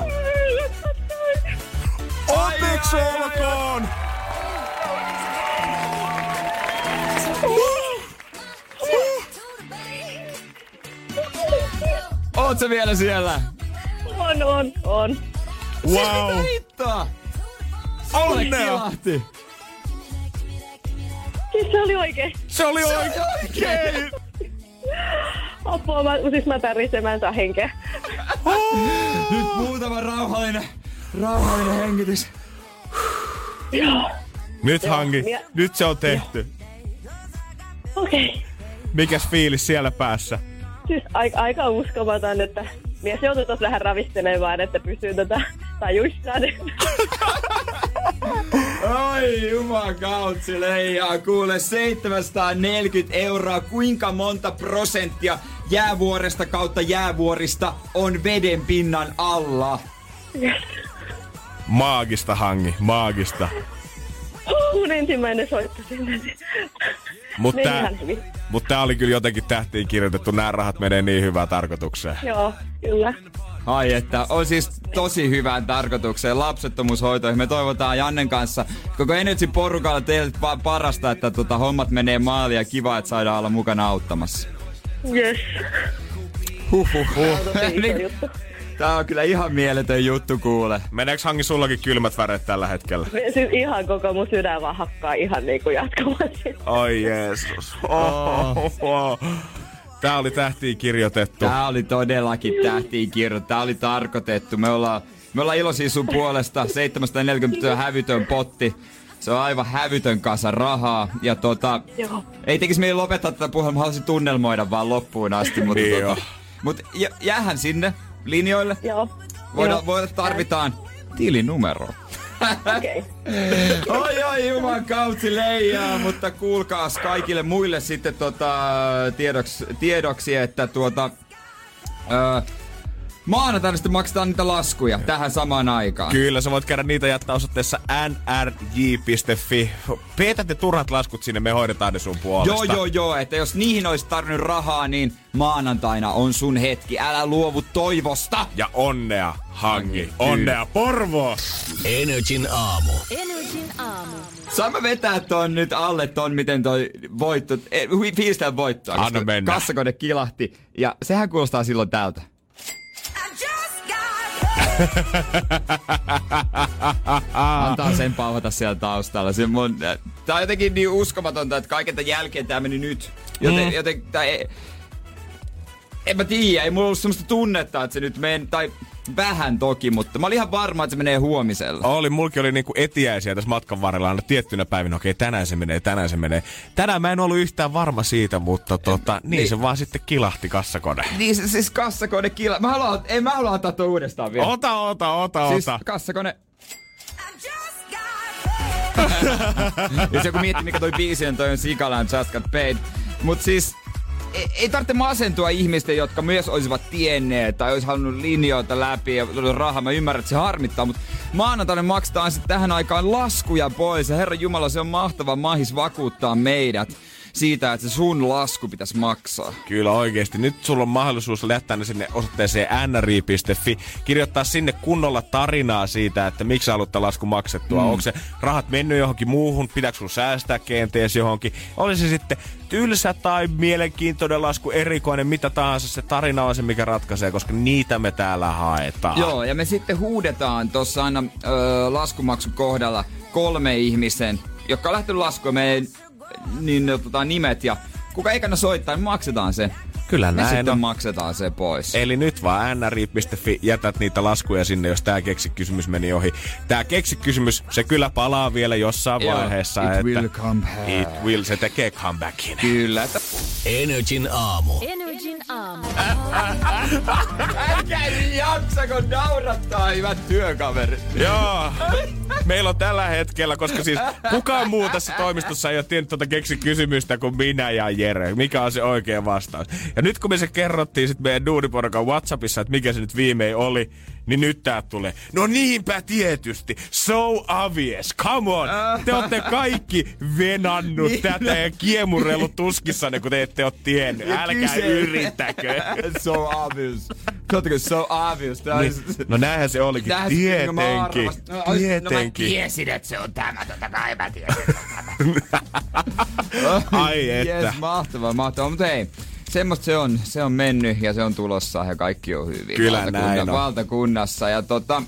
Onneksi olkoon! Oot sä vielä siellä? On, on, on. Wow! Mitä hittoa? Sulle Onnea! kilahti! Siis se oli oikein. Se oli Se oli oikein! Apua, mä, siis mä tärisen, mä en saa henkeä. Nyt muutama rauhallinen, rauhallinen hengitys. Joo. Nyt Joo, hangi, mie- nyt se on tehty. Okei. Okay. Mikäs fiilis siellä päässä? Siis aika, aika uskomaton, että mies joutui tuossa vähän ravistelemaan, että pysyy tätä tajuissaan. Ai jumakautsi leijaa, kuule 740 euroa. Kuinka monta prosenttia jäävuoresta kautta jäävuorista on veden pinnan alla? Maagista hangi, maagista. Mun ensimmäinen soitto sinne. Mutta tää, mut tää oli kyllä jotenkin tähtiin kirjoitettu. Nämä rahat menee niin hyvään tarkoitukseen. Joo, kyllä. Ai että, on siis tosi hyvään tarkoitukseen lapsettomuushoitoihin. Me toivotaan Jannen kanssa koko Energy porukalla teille pa- parasta, että tota, hommat menee maaliin ja kiva, että saadaan olla mukana auttamassa. Yes. Huhhuh. Juttu. Tää on kyllä ihan mieletön juttu kuule. Meneekö hangi sullakin kylmät väret tällä hetkellä? Siis ihan koko mun sydän vaan hakkaa ihan niinku jatkuvasti. Oi Jeesus. Oh, oh, oh. Tää oli tähtiin kirjoitettu. Tää oli todellakin tähtiin kirjoitettu. Tää oli tarkoitettu. Me ollaan, me ollaan iloisia sun puolesta. 740 hävytön potti. Se on aivan hävytön kasa rahaa. Ja tota, Joo. ei tekisi meidän lopettaa tätä puhelua. Mä haluaisin tunnelmoida vaan loppuun asti. Mutta Niin tota, mut jä, jäähän sinne linjoille. Joo. Voidaan, Joo. voidaan, tarvitaan tilinumero. Okei. Oi oi juman kautsi leijaa, mutta kuulkaas kaikille muille sitten tota, tiedoksi, tiedoksi, että tuota, öö, maanantaina sitten maksetaan niitä laskuja tähän samaan aikaan. Kyllä, sä voit käydä niitä jättää osoitteessa nrj.fi. Peetät ne turhat laskut sinne, me hoidetaan ne sun puolesta. Joo, joo, joo, että jos niihin olisi tarvinnut rahaa, niin maanantaina on sun hetki. Älä luovu toivosta. Ja onnea, hangi. Kyllä. Onnea, Porvo! Energin aamu. Energin aamu. Saan mä vetää ton nyt alle ton, miten toi voitto, eh, fiilistellä voittoa. Anna mennä. Kassakone kilahti. Ja sehän kuulostaa silloin tältä. Antaa sen pauhata siellä taustalla. Se mun, tää on jotenkin niin uskomatonta, että kaiken tämän jälkeen tää meni nyt. Joten, mm. joten tää ei, en mä tiedä, ei mulla ollut semmoista tunnetta, että se nyt men, tai vähän toki, mutta mä olin ihan varma, että se menee huomisella. Oli, mulki oli niinku etiäisiä tässä matkan varrella aina tiettynä päivinä. Okei, tänään se menee, tänään se menee. Tänään mä en ollut yhtään varma siitä, mutta tota, niin, niin. se vaan sitten kilahti kassakone. Niin se, siis kassakone kila. Mä haluan, ei mä haluan ottaa tuon uudestaan vielä. Ota, ota, ota, siis ota. kassakone. Jos joku miettii, mikä toi biisi on, toi on Sikalan Just Got Paid. Mut siis ei, tarvitse masentua ihmisten, jotka myös olisivat tienneet tai olisi halunnut linjoita läpi ja tullut rahaa. Mä ymmärrän, että se harmittaa, mutta maanantaina maksetaan sitten tähän aikaan laskuja pois. Ja Herra Jumala, se on mahtava mahis vakuuttaa meidät siitä, että se sun lasku pitäisi maksaa. Kyllä oikeesti. Nyt sulla on mahdollisuus jättää ne sinne osoitteeseen nri.fi. Kirjoittaa sinne kunnolla tarinaa siitä, että miksi haluat tämän laskun maksettua. Mm. Onko se rahat mennyt johonkin muuhun? Pitääkö sun säästää kenties johonkin? Oli se sitten tylsä tai mielenkiintoinen lasku, erikoinen, mitä tahansa. Se tarina on se, mikä ratkaisee, koska niitä me täällä haetaan. Joo, ja me sitten huudetaan tuossa aina ö, laskumaksun kohdalla kolme ihmisen, jotka on lähtenyt laskua meidän niin, tota, nimet ja kuka ei kannata soittaa, niin maksetaan se. Kyllä näin sitten on. maksetaan se pois. Eli nyt vaan nri.fi, jätät niitä laskuja sinne, jos tää keksikysymys meni ohi. Tää keksikysymys, se kyllä palaa vielä jossain Joo, vaiheessa. it että will come back. It will, se tekee comebackin. Kyllä, että Energin aamu. Energin aamu. älkää nyt jaksako naurattaa, hyvät työkaverit. Joo. Meillä on tällä hetkellä, koska siis kukaan muu tässä toimistossa ei ole tiennyt tuota keksikysymystä kuin minä ja Jere. Mikä on se oikea vastaus? Ja nyt kun me se kerrottiin sitten meidän duuniporukan Whatsappissa, että mikä se nyt viimein oli, niin nyt tää tulee. No niinpä tietysti. So obvious. Come on. Te olette kaikki venannut Niin, tätä ja kiemurellut tuskissanne, kun te ette ole tiennyt. Ja Älkää yrittäkö. so obvious. Katsokaa, so obvious. Tää Niin, on- no näinhän se olikin. Tähän se- no mä Tietenkin. No, mä Tietenkin. tiesin, että se on tämä. Totta kai mä tiesin, että tämä. Ai että. Yes, mahtavaa, mahtavaa. Mutta hei, semmoista se on. Se on mennyt ja se on tulossa ja kaikki on hyvin. Kyllä valtakunna- näin on. Valtakunnassa. Ja tota,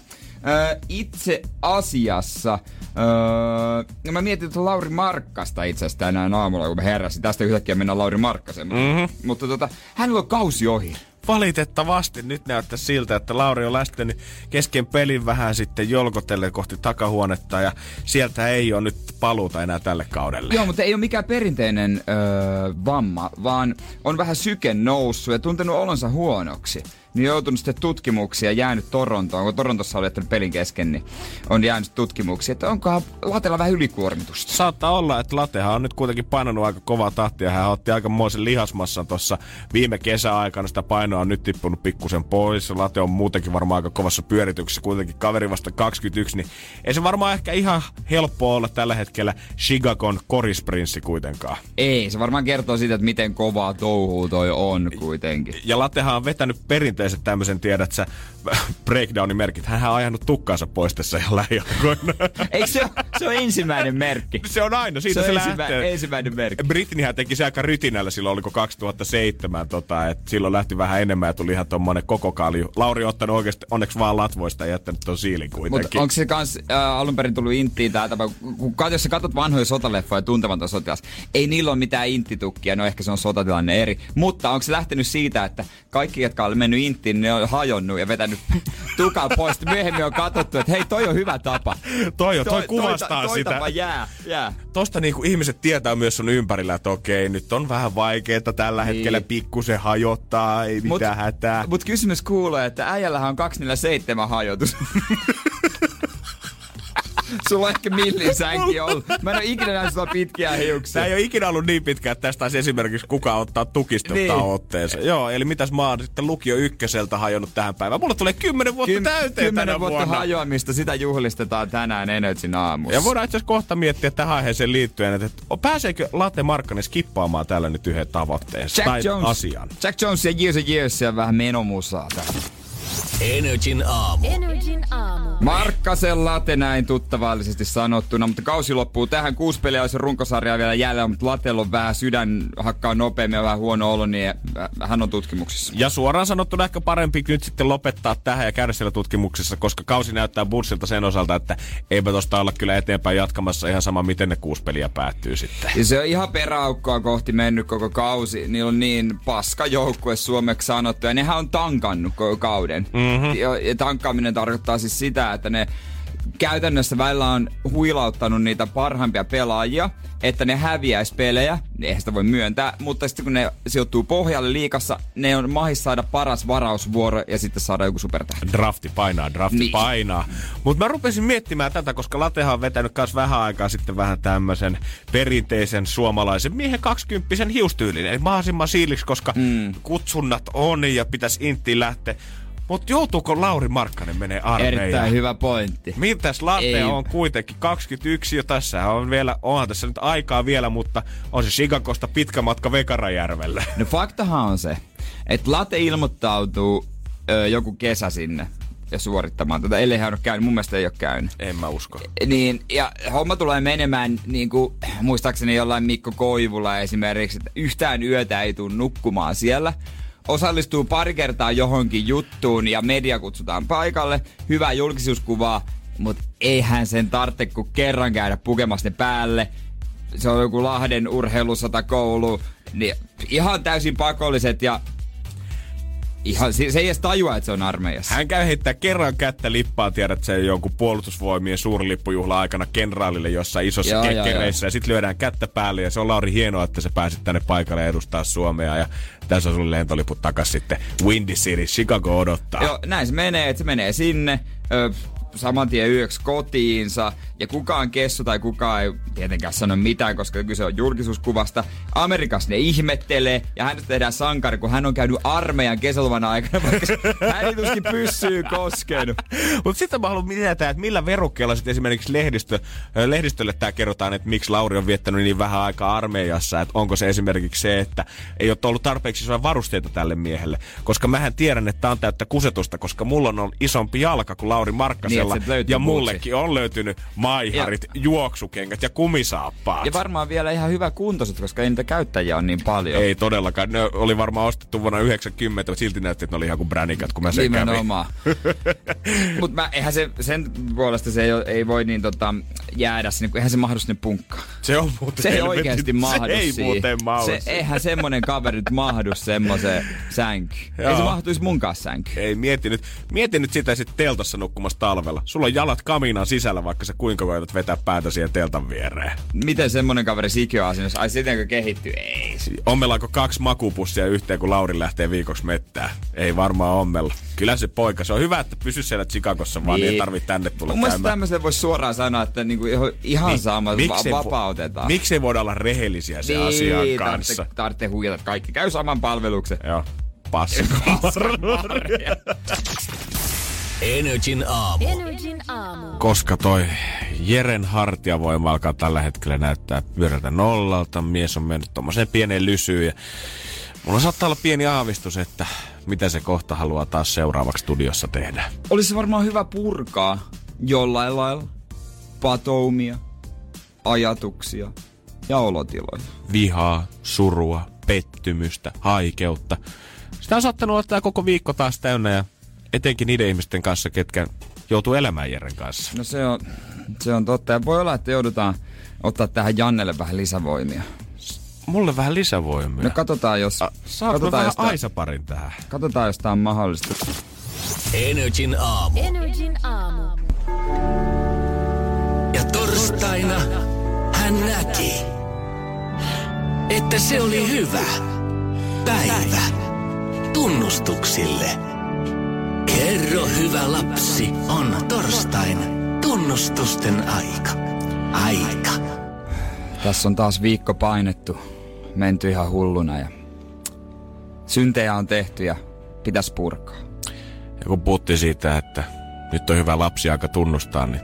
ö, itse asiassa, öö, no mä mietin tuota Lauri Markkasta itse asiassa tänään aamulla, kun mä heräsin. Tästä yhtäkkiä mennään Lauri Markkaseen. Mm-hmm. Mutta tota, hänellä on kausi ohi. Valitettavasti nyt näyttää siltä, että Lauri on lähtenyt kesken pelin vähän sitten jolkotelle kohti takahuonetta ja sieltä ei ole nyt paluuta enää tälle kaudelle. Joo, mutta ei ole mikään perinteinen öö, vamma, vaan on vähän syke noussut ja tuntenut olonsa huonoksi. Niin joutunut sitten tutkimuksia, jäänyt Torontoon, kun Torontossa oli jättänyt pelin kesken, niin on jäänyt tutkimuksia, että onkohan latella vähän ylikuormitusta. Saattaa olla, että Latehan on nyt kuitenkin painanut aika kovaa tahtia. Hän otti aikamoisen lihasmassan tuossa viime kesäaikana. Sitä painoa on nyt tippunut pikkusen pois. Late on muutenkin varmaan aika kovassa pyörityksessä. Kuitenkin kaveri vasta 21, niin ei se varmaan ehkä ihan helppo olla tällä hetkellä Chicagon korisprinssi kuitenkaan. Ei, se varmaan kertoo siitä, että miten kovaa touhuu toi on kuitenkin. Ja Latehan on vetänyt perinteiset tämmöisen, tiedät sä, breakdownin merkit. Hän on ajanut tukkaansa pois tässä ihan lähiaikoina. Eikö se, se on ensimmäinen merkki? se on aina, siitä Se se, ensimmä- lähtee. ensimmäinen merkki. Britnihän teki se aika rytinällä silloin, oliko 2007, tota, että silloin lähti vähän enemmän ja tuli ihan tommonen koko kalju. Lauri on ottanut oikeasti onneksi vaan latvoista ja jättänyt ton siilin Mutta kuitenkin. onko se kans äh, alun perin tullut inttiin tää tapa, kun jos sä katsot vanhoja sotaleffoja tuntematon sotilas, ei niillä ole mitään intitukkia, no ehkä se on sotatilanne eri. Mutta onko se lähtenyt siitä, että kaikki, jotka on mennyt inttiin, ne on hajonnut ja vetänyt tukaa pois. Sitten Myöhemmin on katsottu, että hei, toi on hyvä tapa. toi, on, toi, kuvastaa toi, toi sitä. Tapa jää, jää. Tosta niinku ihmiset tietää myös sun ympärillä, että okei, nyt on vähän vaikeeta tällä Niin. hetkellä, pikkusen hajottaa, ei mitään hätää. Mut kysymys kuuluu, että äijällähän on 247 hajotus. Sulla on ehkä millin sänki ollut. Mä en ole ikinä nähnyt sulla pitkiä hiuksia. Tämä ei ole ikinä ollut niin pitkä, että tästä esimerkiksi kukaan ottaa tukista Niin. otteensa. Joo, eli mitäs mä oon sitten lukio ykköseltä hajonnut tähän päivään. Mulla tulee kymmenen vuotta Kym- täyteen kymmenen tänä vuotta vuonna. hajoamista, sitä juhlistetaan tänään Energyn aamussa. Ja voidaan itse asiassa kohta miettiä tähän aiheeseen liittyen, että että pääseekö Latte Markkanen skippaamaan tällä nyt yhden tavoitteensa Jack tai Jones, asian. Jack Jones ja Years and Years ja vähän menomusaa täällä. Energin aamu. Energin aamu. Markkasen late näin tuttavallisesti sanottuna, mutta kausi loppuu tähän. Kuusi peliä olisi runkosarjaa vielä jäljellä, mutta Latella on vähän sydän hakkaa nopeammin ja vähän huono olo, niin hän on tutkimuksissa. Ja suoraan sanottuna ehkä parempi nyt sitten lopettaa tähän ja käydä siellä tutkimuksessa, koska kausi näyttää Bullsilta sen osalta, että eipä tosta olla kyllä eteenpäin jatkamassa ihan sama, miten ne kuusi peliä päättyy sitten. Ja se on ihan peräaukkoa kohti mennyt koko kausi. Niillä on niin paska joukkue suomeksi sanottu. Ja nehän on tankannut koko kauden. Mm-hmm. Ja, tankkaaminen tarkoittaa siis sitä, että ne käytännössä välillä on huilauttanut niitä parhaimpia pelaajia, että ne häviäisi pelejä, eihän sitä voi myöntää, mutta sitten kun ne sijoittuu pohjalle liikassa, ne on mahis saada paras varausvuoro ja sitten saada joku supertähti. Drafti painaa, drafti Niin. painaa. Mutta mä rupesin miettimään tätä, koska Latehan on vetänyt kanssa vähän aikaa sitten vähän tämmöisen perinteisen suomalaisen miehen 20 hiustyylin. Eli mahdollisimman siiliksi, koska mm. kutsunnat on ja pitäisi intiin lähteä. Mutta joutuuko Lauri Markkanen menee armeijaan? Erittäin hyvä pointti. Mitäs Latte Ei. on kuitenkin 21 jo tässä on vielä, onhan tässä nyt aikaa vielä, mutta on se Chicagosta pitkä matka Vekarajärvelle. No faktahan on se, että Late ilmoittautuu ö, joku kesä sinne ja suorittamaan tätä, ellei hän ole käynyt. Mun mielestä ei ole käynyt. En mä usko. Niin, ja homma tulee menemään niin kuin, muistaakseni jollain Mikko Koivulla esimerkiksi, että yhtään yötä ei tule nukkumaan siellä. Osallistuu pari kertaa johonkin juttuun ja media kutsutaan paikalle. Hyvää julkisuuskuvaa, mutta eihän sen tarvitse kuin kerran käydä pukemassa ne päälle. Se on joku Lahden urheilusata koulu. Niin ihan täysin pakolliset ja ihan, se se ei edes tajua, että se on armeijassa. Hän käy heittää kerran kättä lippaa, tiedät sen jonkun puolustusvoimien suurlippujuhla aikana kenraalille jossain isossa Joo, joo, kekkereissä. Ja sitten lyödään kättä päälle ja se on Lauri hienoa, että sä pääsit tänne paikalle edustaa Suomea. Ja tässä on sulle lentoliput takas sitten Windy City, Chicago odottaa. Joo, näin se menee, että se menee sinne. Ö, saman tien yöksi kotiinsa. Ja kukaan kessu tai kukaan ei tietenkään sano mitään, koska kyse on julkisuuskuvasta. Amerikassa ne ihmettelee ja hänestä tehdään sankari, kun hän on käynyt armeijan kesäluvan aikana, vaikka hän ei tuskin pyssyy koskenut. Mutta sitten mä haluan tietää, että millä verukkeella sitten esimerkiksi lehdistö, lehdistölle tämä kerrotaan, että miksi Lauri on viettänyt niin vähän aikaa armeijassa. Että onko se esimerkiksi se, että ei ole ollut tarpeeksi varusteita tälle miehelle. Koska mähän tiedän, että tämä on täyttä kusetusta, koska mulla on isompi jalka kuin Lauri Markkasella. Niin, se löytyy ja mullekin on löytynyt maiharit, juoksukengät ja kumisaappaat. Ja varmaan vielä ihan hyvä kuntoiset, koska ei niitä käyttäjiä on niin paljon. Ei todellakaan. Ne oli varmaan ostettu vuonna 90, mutta silti näytti, että ne oli ihan kuin bränikat, kun mä sen kävin. Nimenomaan. Mutta eihän se, sen puolesta se ei, ei voi niin tota, jäädä sinne, kun eihän se mahdu sinne punkkaan. Se on muuten Se ei helvetin- oikeasti mahdu Se ei siihen. muuten mahdu. Se, eihän semmonen kaveri nyt mahdu semmoiseen sänkyyn. Ei se mahtuisi mun kanssa sänkyyn. Ei, mieti nyt, mieti nyt sitä sitten teltassa nukkumassa talvella. Sulla on jalat kaminan sisällä, vaikka sä kuinka koetat vetää päätä siihen teltan viereen. Miten semmonen kaveri sikiö asennossa? Ai sitenkö kehittyy? Ei. Ommellaanko kaksi makupussia yhteen, kun Lauri lähtee viikoksi mettään? Ei varmaan ommella. Kyllä se poika, se on hyvä, että pysy siellä Chicagossa, vaan niin. ei tarvitse tänne tulla Mun käymään. tämmöisen voisi suoraan sanoa, että niinku ihan, ihan sama, va- miksei vo- vapautetaan. Miksei voida olla rehellisiä sen niin, asian kanssa? Tarvitse, tarvitse huijata, kaikki käy saman palveluksen. Joo. Passi. Energin aamu. Energin aamu. Koska toi Jeren hartiavoima alkaa tällä hetkellä näyttää pyörätä nollalta. Mies on mennyt tommoseen pieneen lysyyn ja mulla saattaa olla pieni aavistus, että mitä se kohta haluaa taas seuraavaksi studiossa tehdä. Olisi se varmaan hyvä purkaa jollain lailla patoumia, ajatuksia ja olotiloja. Vihaa, surua, pettymystä, haikeutta. Sitä on saattanut olla tää koko viikko taas täynnä ja etenkin niiden ihmisten kanssa, ketkä joutuu elämään Jeren kanssa. No se on, se on totta. Ja voi olla, että joudutaan ottaa tähän Jannelle vähän lisävoimia. Mulle vähän lisävoimia. No katsotaan, jos, A, katsotaan, vähän jos, tää, Aisa-parin tähän? katsotaan, jos tää on mahdollista. Energin aamu. Energin aamu. Ja torstaina hän näki, että se oli hyvä päivä tunnustuksille. Kerro hyvä lapsi, on torstain tunnustusten aika. Aika. Tässä on taas viikko painettu, menty ihan hulluna ja syntejä on tehty ja pitäisi purkaa. Ja kun puhuttiin siitä, että nyt on hyvä lapsi aika tunnustaa, niin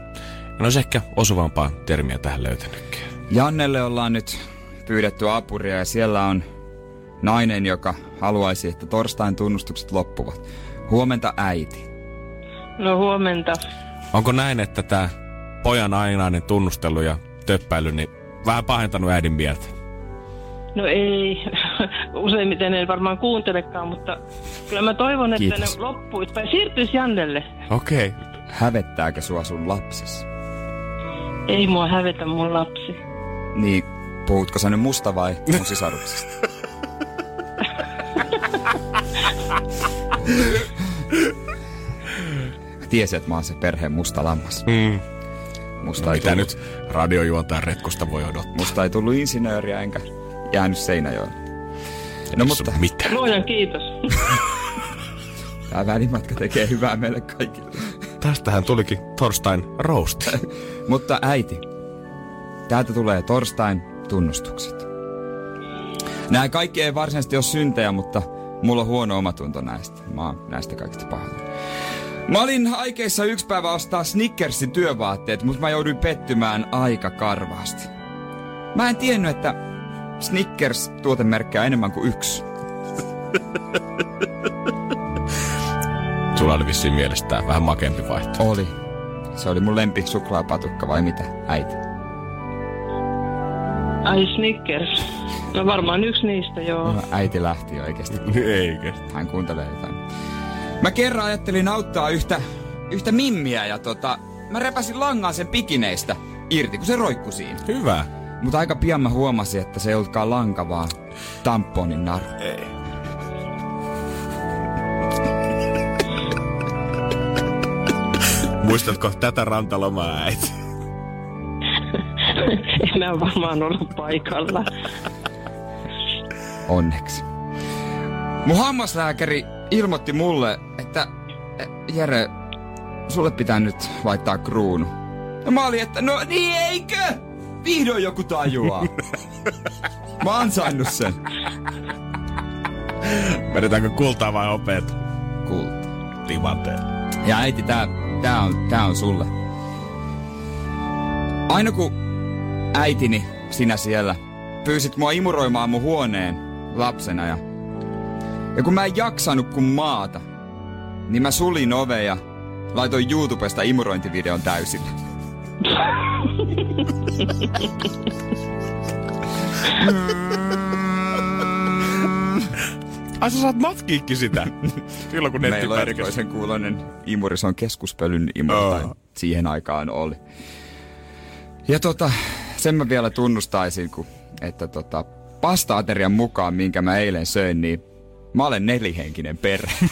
en olisi ehkä osuvampaa termiä tähän löytänytkään. Jannelle ollaan nyt pyydetty apuria ja siellä on nainen, joka haluaisi, että torstain tunnustukset loppuvat. Huomenta äiti. No huomenta. Onko näin, että tämä pojan ainainen tunnustelu ja töppäily, niin vähän pahentanut äidin mieltä? No ei, useimmiten en varmaan kuuntelekaan, mutta kyllä mä toivon, että Kiitos. ne loppuisi tai siirtyisi Jannelle. Okei. Okay. Hävettääkö sua sun lapsis? Ei mua hävetä mun lapsi. Niin, puhutko sä nyt musta vai mun sisaruksista? Tiesin, että mä oon se perheen musta lammas. Mm. Musta, ei Mitä tullut, nyt radiojuontajan retkusta voi odottaa? musta ei tullut insinööriä enkä jäänyt Seinäjoelle. No mutta Mitä? Luojan kiitos. tämä välimatka tekee hyvää meille kaikille. Tästähän tulikin torstain roast. Mutta äiti, täältä tulee torstain tunnustukset. Nämä kaikki ei varsinaisesti ole syntejä, mutta mulla on huono omatunto näistä. Mä oon näistä kaikista pahoillani. Mä olin aikeissa yksi päivä ostaa Snickersin työvaatteet, mutta mä jouduin pettymään aika karvaasti. Mä en tiennyt, että Snickers tuotemerkkejä enemmän kuin yksi. Sulla oli vissiin mielestään vähän makempi vaihtoehto. Oli. Se oli mun lempi suklaapatukka vai mitä, äiti? Ai Snickers. No varmaan yksi niistä, joo. No, äiti lähti oikeasti. Eikä. Hän kuuntelee jotain. Mä kerran ajattelin auttaa yhtä, yhtä mimmiä ja tota, mä repäsin langan sen pikineistä irti, kun se roikku siinä. Hyvä. Mutta aika pian mä huomasin, että se ei ollutkaan lanka, vaan tamponin naru. Ei. Muistatko tätä rantalomaa äiti? Enää varmaan ollut paikalla. Onneksi. Mun hammaslääkäri ilmoitti mulle, että "Eh, Jere, sulle pitää nyt laittaa kruunu. Ja mä olin, että no niin eikö? Vihdoin joku tajuaa. mä oon ansainnut sen. Vedetäänkö kultaa vai opeet? Kulta. Timanteen. Ja äiti, tää, tää, on, tää on sulle. Aina kun äitini, sinä siellä, pyysit mua imuroimaan mun huoneen lapsena ja, ja kun mä en jaksanut kun maata, niin mä sulin ove ja laitoin YouTubesta imurointivideon täysille. Ai sä saat matkiikki sitä. Silloin kun netti Meillä on erikoisen kuuloinen imuri, se on keskuspölyn imuri, Joo. tai siihen aikaan oli. Ja tota, sen mä vielä tunnustaisin, kun, että tota, pasta-aterian mukaan, minkä mä eilen söin, niin mä olen nelihenkinen perhe.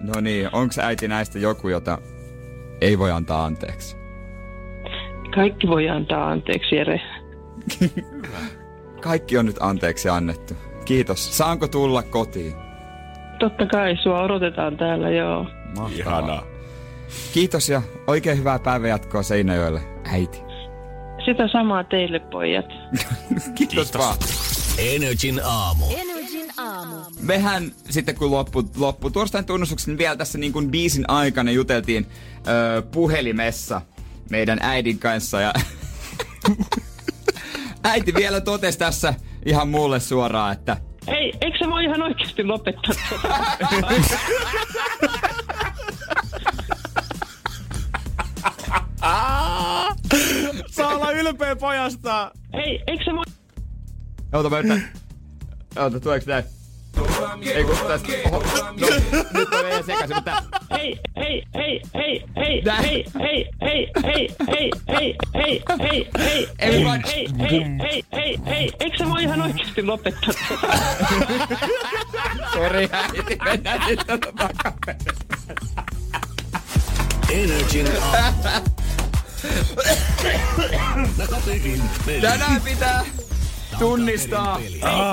no niin, onks äiti näistä joku, jota ei voi antaa anteeksi? Kaikki voi antaa anteeksi, Jere. Kaikki on nyt anteeksi annettu. Kiitos. Saanko tulla kotiin? Totta kai, sua odotetaan täällä, joo. Mahtavaa. Ihanaa. Kiitos ja oikein hyvää päivänjatkoa Seinäjoelle, äiti. Sitä samaa teille, pojat. Kiitos, Kiitos. vaan. Energin aamu. Energin aamu. Mehän sitten kun loppu, loppu torstain tunnustuksen niin vielä tässä niin kuin biisin aikana juteltiin öö, puhelimessa meidän äidin kanssa ja äiti vielä totesi tässä ihan mulle suoraan, että Ei, eikö se voi ihan oikeasti lopettaa? Saa olla ylpeä pojasta. Ei, eikö se voi... Oota mä yritän. Oota, tuleeko näin? Ei kun tästä. Oho, no, nyt on vielä sekaisin, mutta Ei, ei, ei, ei, ei, Nää. ei, ei, ei, ei, ei, ei, ei, ei, ei, Ei ei, vaan- ei, ei, ei, ei, ei, eikö se voi ihan oikeasti lopettaa tota? sori äiti, mennään sitten takaperin. Energin aamu. Takaperin peli. Tänään pitää tunnistaa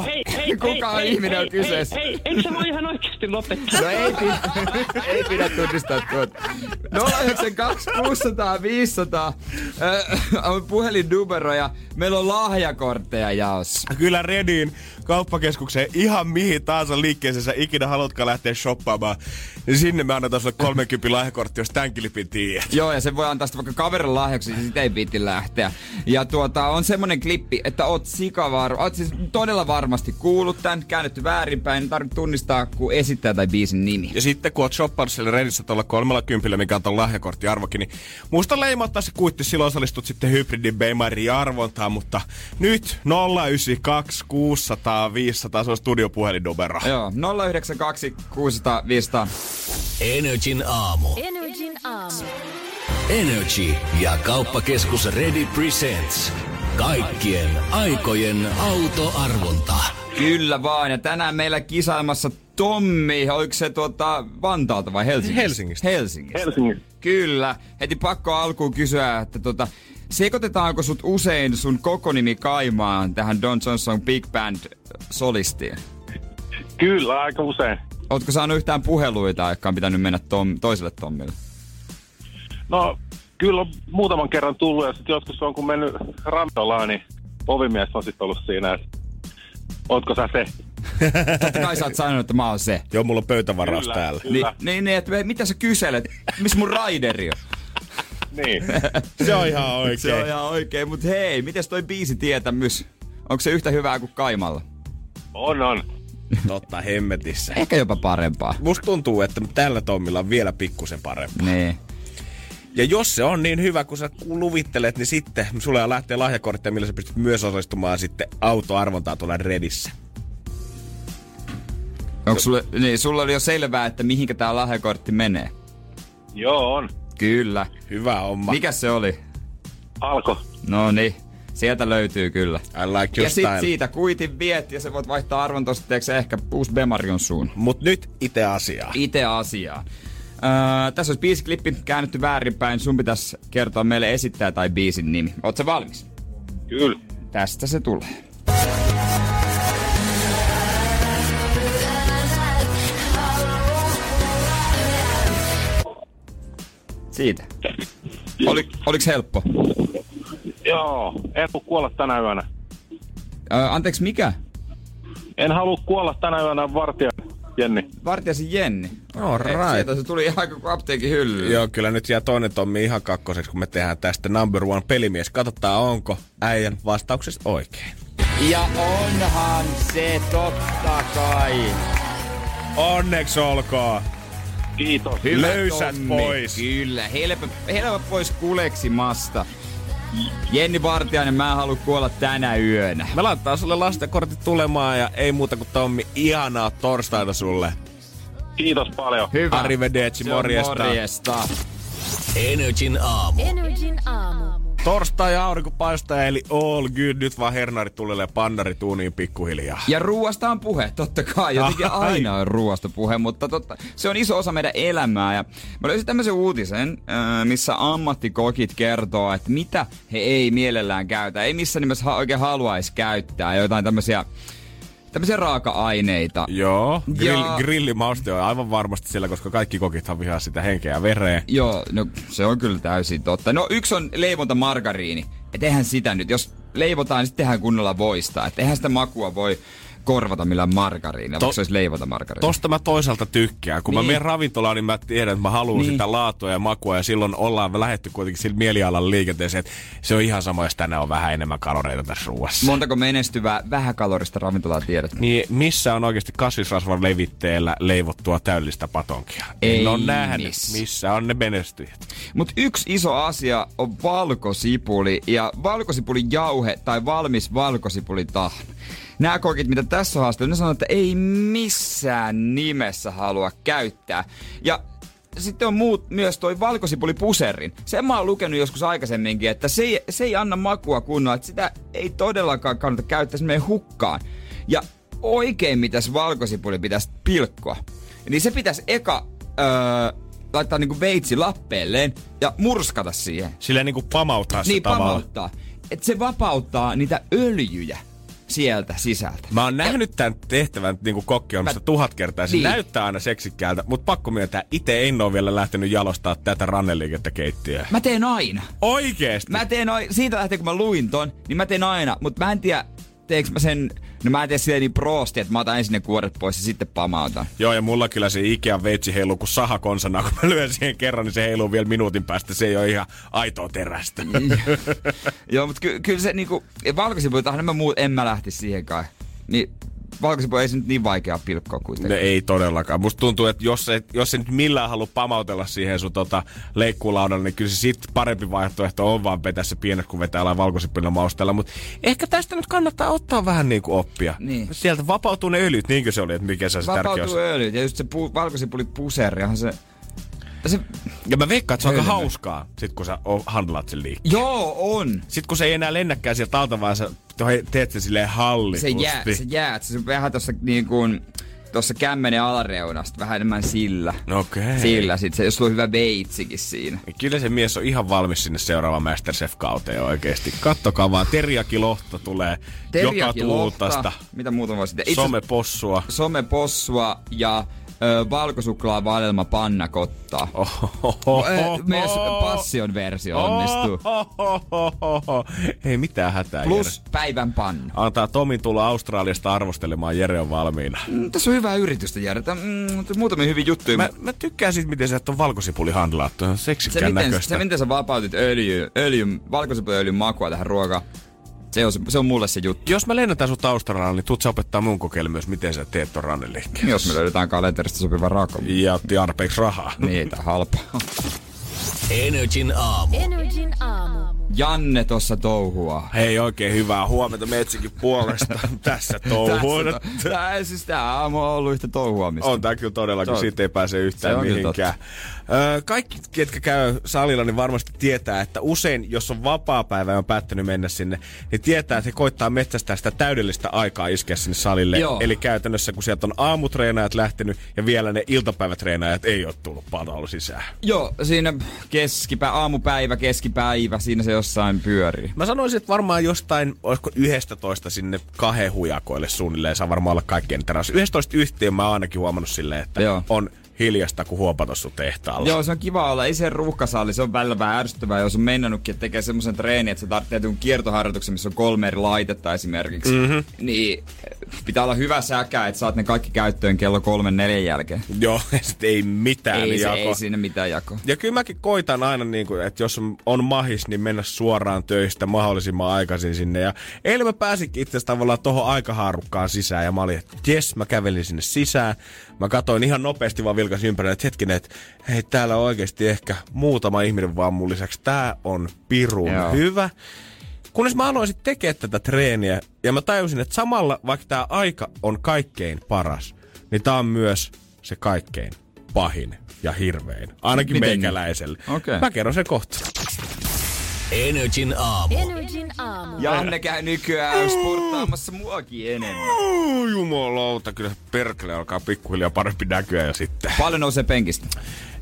Ei, ei, Kuka ihminen on kyseessä? Ei, ei, eikö sä voi ihan oikeasti lopettaa? No ei, pidä, ei pidä tunnistaa tuota. 092 600 500 äh, on puhelinnumero ja meillä on lahjakortteja jaossa. Kyllä Redin kauppakeskukseen ihan mihin tahansa liikkeeseen sä ikinä haluatkaan lähteä shoppaamaan. Niin sinne me annetaan sulle 30 lahjakortti, jos tämän kilpin tiedät. Joo, ja se voi antaa sitten vaikka kaverin lahjaksi, niin sitä ei piti lähteä. Ja tuota, on semmonen klippi, että oot sikavar... Oot siis todella varmasti kuullut tän, käännetty väärinpäin, tarvitse tunnistaa, kun esittää tai biisin nimi. Ja sitten kun oot shoppannut siellä Redissä tuolla kolmella kympillä, mikä on ton lahjakorttiarvokin, niin muista leimauttaa se kuitti, silloin osallistut sitten hybridin Beimari arvontaan, mutta nyt 092 600 500, se on studiopuhelinnumero. Joo, 092 600 500. Energin aamu. Energin aamu. Energy ja kauppakeskus Ready Presents. Kaikkien aikojen autoarvonta. Kyllä vaan, ja tänään meillä kisaamassa Tommi, oliko se tuota Vantaalta vai Helsingistä? Helsingistä. Helsingistä. Helsingin. Kyllä. Heti pakko alkuun kysyä, että tota, sekoitetaanko sut usein sun koko nimi Kaimaan tähän Don Johnson Big Band solistiin? Kyllä, aika usein. Ootko saanut yhtään puheluita, jotka on pitänyt mennä tom, toiselle Tommille? No, kyllä on muutaman kerran tullut ja sitten joskus on kun mennyt ravintolaan, niin ovimies on sitten ollut siinä, että ootko sä se? Totta kai sä oot sanonut, että mä oon se. Joo, mulla on pöytävaraus Kyllä, täällä. kyllä. Niin, niin, niin, että mitä sä kyselet? Missä mun raideri on? Niin. Se on ihan oikein. Se on ihan oikein, mutta hei, miten toi biisi tietämys? Onko se yhtä hyvää kuin Kaimalla? On, on. Totta hemmetissä. Ehkä jopa parempaa. Musta tuntuu, että tällä Tommilla on vielä pikkusen parempi. Niin. Ja jos se on niin hyvä, kun sä luvittelet, niin sitten sulle lähtee lahjakortteja, millä sä pystyt myös osallistumaan sitten autoarvontaan tuolla Redissä. Onko sulle, niin, sulla oli jo selvää, että mihinkä tää lahjakortti menee? Joo, on. Kyllä. Hyvä homma. Mikä se oli? Alko. No niin, sieltä löytyy kyllä. I like Ja sit style. siitä kuitin viet ja se voit vaihtaa arvontositteeksi ehkä uusi Bemarion suun. Mut nyt itse asiaa. Itse asiaa. Öö, tässä olisi biisiklippi käännetty väärinpäin. Sun pitäisi kertoa meille esittää tai biisin nimi. Oot sä valmis? Kyllä. Tästä se tulee. Siitä. Oli, oliks helppo? Joo, en halua kuolla tänä yönä. Öö, anteeksi, mikä? En halua kuolla tänä yönä vartija, Jenni. Vartijasi Jenni. All Eh, right. Sieltä se tuli ihan kuin apteekin hyllyyn. Joo, kyllä nyt jää toinen Tommi ihan kakkoseksi, kun me tehdään tästä number one pelimies. Katsotaan, onko äijän vastauksesta oikein. Ja onhan se totta kai. Onneksi olkoon. Kiitos. Hyvä Löysät Tommi. pois. Kyllä, helppo, helppo pois kuleksimasta. Jenni Vartiainen, mä en halua kuolla tänä yönä. Me laittaa sulle lastenkortit tulemaan ja ei muuta kuin Tommi, ihanaa torstaita sulle. Kiitos paljon. Hyvä. Arrivederci, morjesta. morjesta. Energin aamu. Energin aamu. Torstai ja aurinko paistaa, eli all good. Nyt vaan hernarit tulelle ja pandari tuuniin pikkuhiljaa. Ja ruuasta on puhe, totta kai. Jotenkin Ai. aina on ruuasta puhe, mutta totta, se on iso osa meidän elämää. Ja mä löysin tämmöisen uutisen, missä ammattikokit kertoo, että mitä he ei mielellään käytä. Ei missään nimessä oikein haluaisi käyttää jotain tämmöisiä tämmöisiä raaka-aineita. Joo, grill, Ja- grillimauste on aivan varmasti siellä, koska kaikki kokithan vihaa sitä henkeä ja vereä. Joo, no se on kyllä täysin totta. No yksi on leivonta margariini. Et eihän sitä nyt, jos leivotaan, niin sitten tehdään kunnolla voista. Et eihän sitä makua voi korvata millään margariinilla, To- vaikka se olisi leivonta margariini. Tosta mä toisaalta tykkään. Kun niin. Niin. mä menen ravintolaan, niin mä tiedän, että mä haluan niin. Niin. sitä laatua ja makua. Ja silloin ollaan lähetty kuitenkin sillä mielialan liikenteeseen, että se on ihan sama, jos tänään on vähän enemmän kaloreita tässä ruuassa. Montako menestyvää vähäkalorista ravintolaa tiedät? Niin missä on oikeasti kasvisrasvan levitteellä leivottua täydellistä patonkia? Ei en ole nähnyt, missä. missä on ne menestyjät. Mutta yksi iso asia on valkosipuli ja valkosipulijauhe tai valmis valkosipulitahna. Nämä kokit, mitä tässä on haasteltu, ne sanoo, että ei missään nimessä halua käyttää. Ja sitten on muut, myös toi valkosipulipuserin. Sen mä oon lukenut joskus aikaisemminkin, että se ei, se ei anna makua kunnolla, että sitä ei todellakaan kannata käyttää, se menee hukkaan. Ja oikein mitä se valkosipuli pitäisi pilkkoa, niin se pitäisi eka öö, laittaa niinku veitsi lappeelleen ja murskata siihen. Silleen niin kuin pamauttaa se Niin pamauttaa. Että se vapauttaa niitä öljyjä sieltä sisältä. Mä oon nähnyt tämän tehtävän niin kuin kokkiomassa Mä- tuhat kertaa. Se Niin. näyttää aina seksikkäältä, mutta pakko myöntää, itse en ole vielä lähtenyt jalostaa tätä ranneliikettä keittiöä. Mä teen aina. Oikeesti? Mä teen aina, siitä lähtien kun mä luin ton, niin mä teen aina, mutta mä en tiedä, teekö mä sen, no mä en tee silleen niin proosti, että mä otan ensin ne kuoret pois ja sitten pamautan. Joo, ja mulla kyllä se Ikean veitsi heiluu kuin sahakonsana. Kun mä lyön siihen kerran, niin se heiluu vielä minuutin päästä. Se ei ole ihan aitoa terästä. Joo, mutta ky- kyllä se niinku, valkosipuitahan en mä muut, en mä lähtisi siihen kai. Niin valkosipu ei se nyt niin vaikea pilkkoa No kuitenkaan. ei todellakaan. Musta tuntuu, että jos se, jos se nyt millään halua pamautella siihen sun tota leikkuulaudalle, niin kyllä se sit parempi vaihtoehto on vaan vetää se pienet, kun vetää jollain valkosipulilla maustella. Mutta ehkä tästä nyt kannattaa ottaa vähän niinku oppia. Niin. Sieltä vapautuu ne öljyt, niinkö se oli, että mikä se se tärkeä Vapautuu öljyt ja just se pu- valkosipuli puserihan se... se Ja mä veikkaan, että se on aika hauskaa, sit kun sä handlaat sen liikkeen. joo, on. Sitten kun se ei enää lennäkään sieltä alta, vaan sä teet sen silleen Se hallitusti. jää, se jää, se vähän tossa niin kuin, tossa kämmenen alareunasta, vähän enemmän sillä. Okei. Sillä sit se, jos sulla on hyvä veitsikin siinä. Kyllä se mies on ihan valmis sinne seuraavaan Masterchef-kauteen oikeesti. Kattokaa vaan, teriakilohta tulee joka Teriakilohta, tuutasta. Mitä muuta voisi tehdä? Itse- Somepossua. Somepossua ja ö, valkosuklaa vadelma panna kottaa. Ohohoho. Ö, Myös passion versio onnistuu. Ohohoho. Ei mitään hätää. Plus Jere. päivän panna. Antaa Tomin tulla Australiasta arvostelemaan, Jere on valmiina. Mm, tässä on hyvää yritystä, Jere. Tää, mm, muutamia hyviä juttuja. Mä, Mä, tykkään siitä, miten sä et on valkosipuli handlaattu. Se miten, näköistä. se, miten sä vapautit öljy, öljyn, valkosipuliöljyn makua tähän ruokaan, se on, se on mulle se juttu. Jos mä lennätän sut Australiaan, niin tuut sä opettaa mun kokeille myös, miten sä teet ton ranneliikkeen. Jos me löydetään kalenterista sopiva raako. Ja otti tarpeeksi rahaa. Niitä halpaa. Energin aamu. Energin aamu. Janne tossa touhua. Hei, oikein hyvää huomenta Metsikin puolesta. Tässä touhuun. Tää, siis tää aamu on ollut yhtä touhuamista. On tää kyllä todellakin, Se on- siitä ei pääse se yhtään on mihinkään. Öö, kaikki, ketkä käy salilla, niin varmasti tietää, että usein, jos on vapaa-päivä ja on päättänyt mennä sinne, niin tietää, että he koittaa metsästää sitä täydellistä aikaa iskeä sinne salille. Joo. Eli käytännössä, kun sieltä on aamutreenaajat lähtenyt ja vielä ne iltapäivätreenaajat ei ole tullut panolla sisään. Joo, siinä keskipä, aamupäivä, keskipäivä, siinä se jossain pyörii. Mä sanoisin, että varmaan jostain, olisiko 11 sinne kahden hujakoille suunnilleen, saa varmaan olla kaikkien teräs. 11 yhteen mä oon ainakin huomannut silleen, että Joo. on hiljasta kuin huopatossu tehtaalla. Joo, se on kiva olla. Ei se ruuhkasalli, se on välillä vähän ärsyttävää, jos on mennänytkin, että tekee semmoisen treenin, että se tarvitsee jonkun kiertoharjoituksen, missä on kolme eri laitetta esimerkiksi. Mm-hmm. Niin pitää olla hyvä säkä, että saat ne kaikki käyttöön kello kolmen neljän jälkeen. Joo, ja sit ei mitään Ei, se, jako. ei siinä mitään jakoa. Ja kyllä mäkin koitan aina, niin kuin, että jos on- on mahis, niin mennä suoraan töistä mahdollisimman aikaisin sinne. Ja eilen mä pääsinkin itse asiassa tavallaan tohon aikahaarukkaan sisään ja mä olin, että jes, mä kävelin sinne sisään. Mä katsoin ihan nopeasti vaan vilkas ympärille, että hetkinen, että hei, täällä on oikeasti ehkä muutama ihminen vaan mun lisäksi. Tää on pirun Joo. hyvä. Kunnes mä aloin sitten tekemään tätä treeniä ja mä tajusin, että samalla vaikka tämä aika on kaikkein paras, niin tää on myös se kaikkein pahin ja hirvein. Ainakin Miten meikäläiselle. Okei. Mä kerron sen kohta. Energin aamu. Energin aamu. Janne käy nykyään sporttaamassa muakin enemmän. Oh, jumalauta, kyllä perkele alkaa pikkuhiljaa parempi näkyä ja sitten. Paljon nousee penkistä.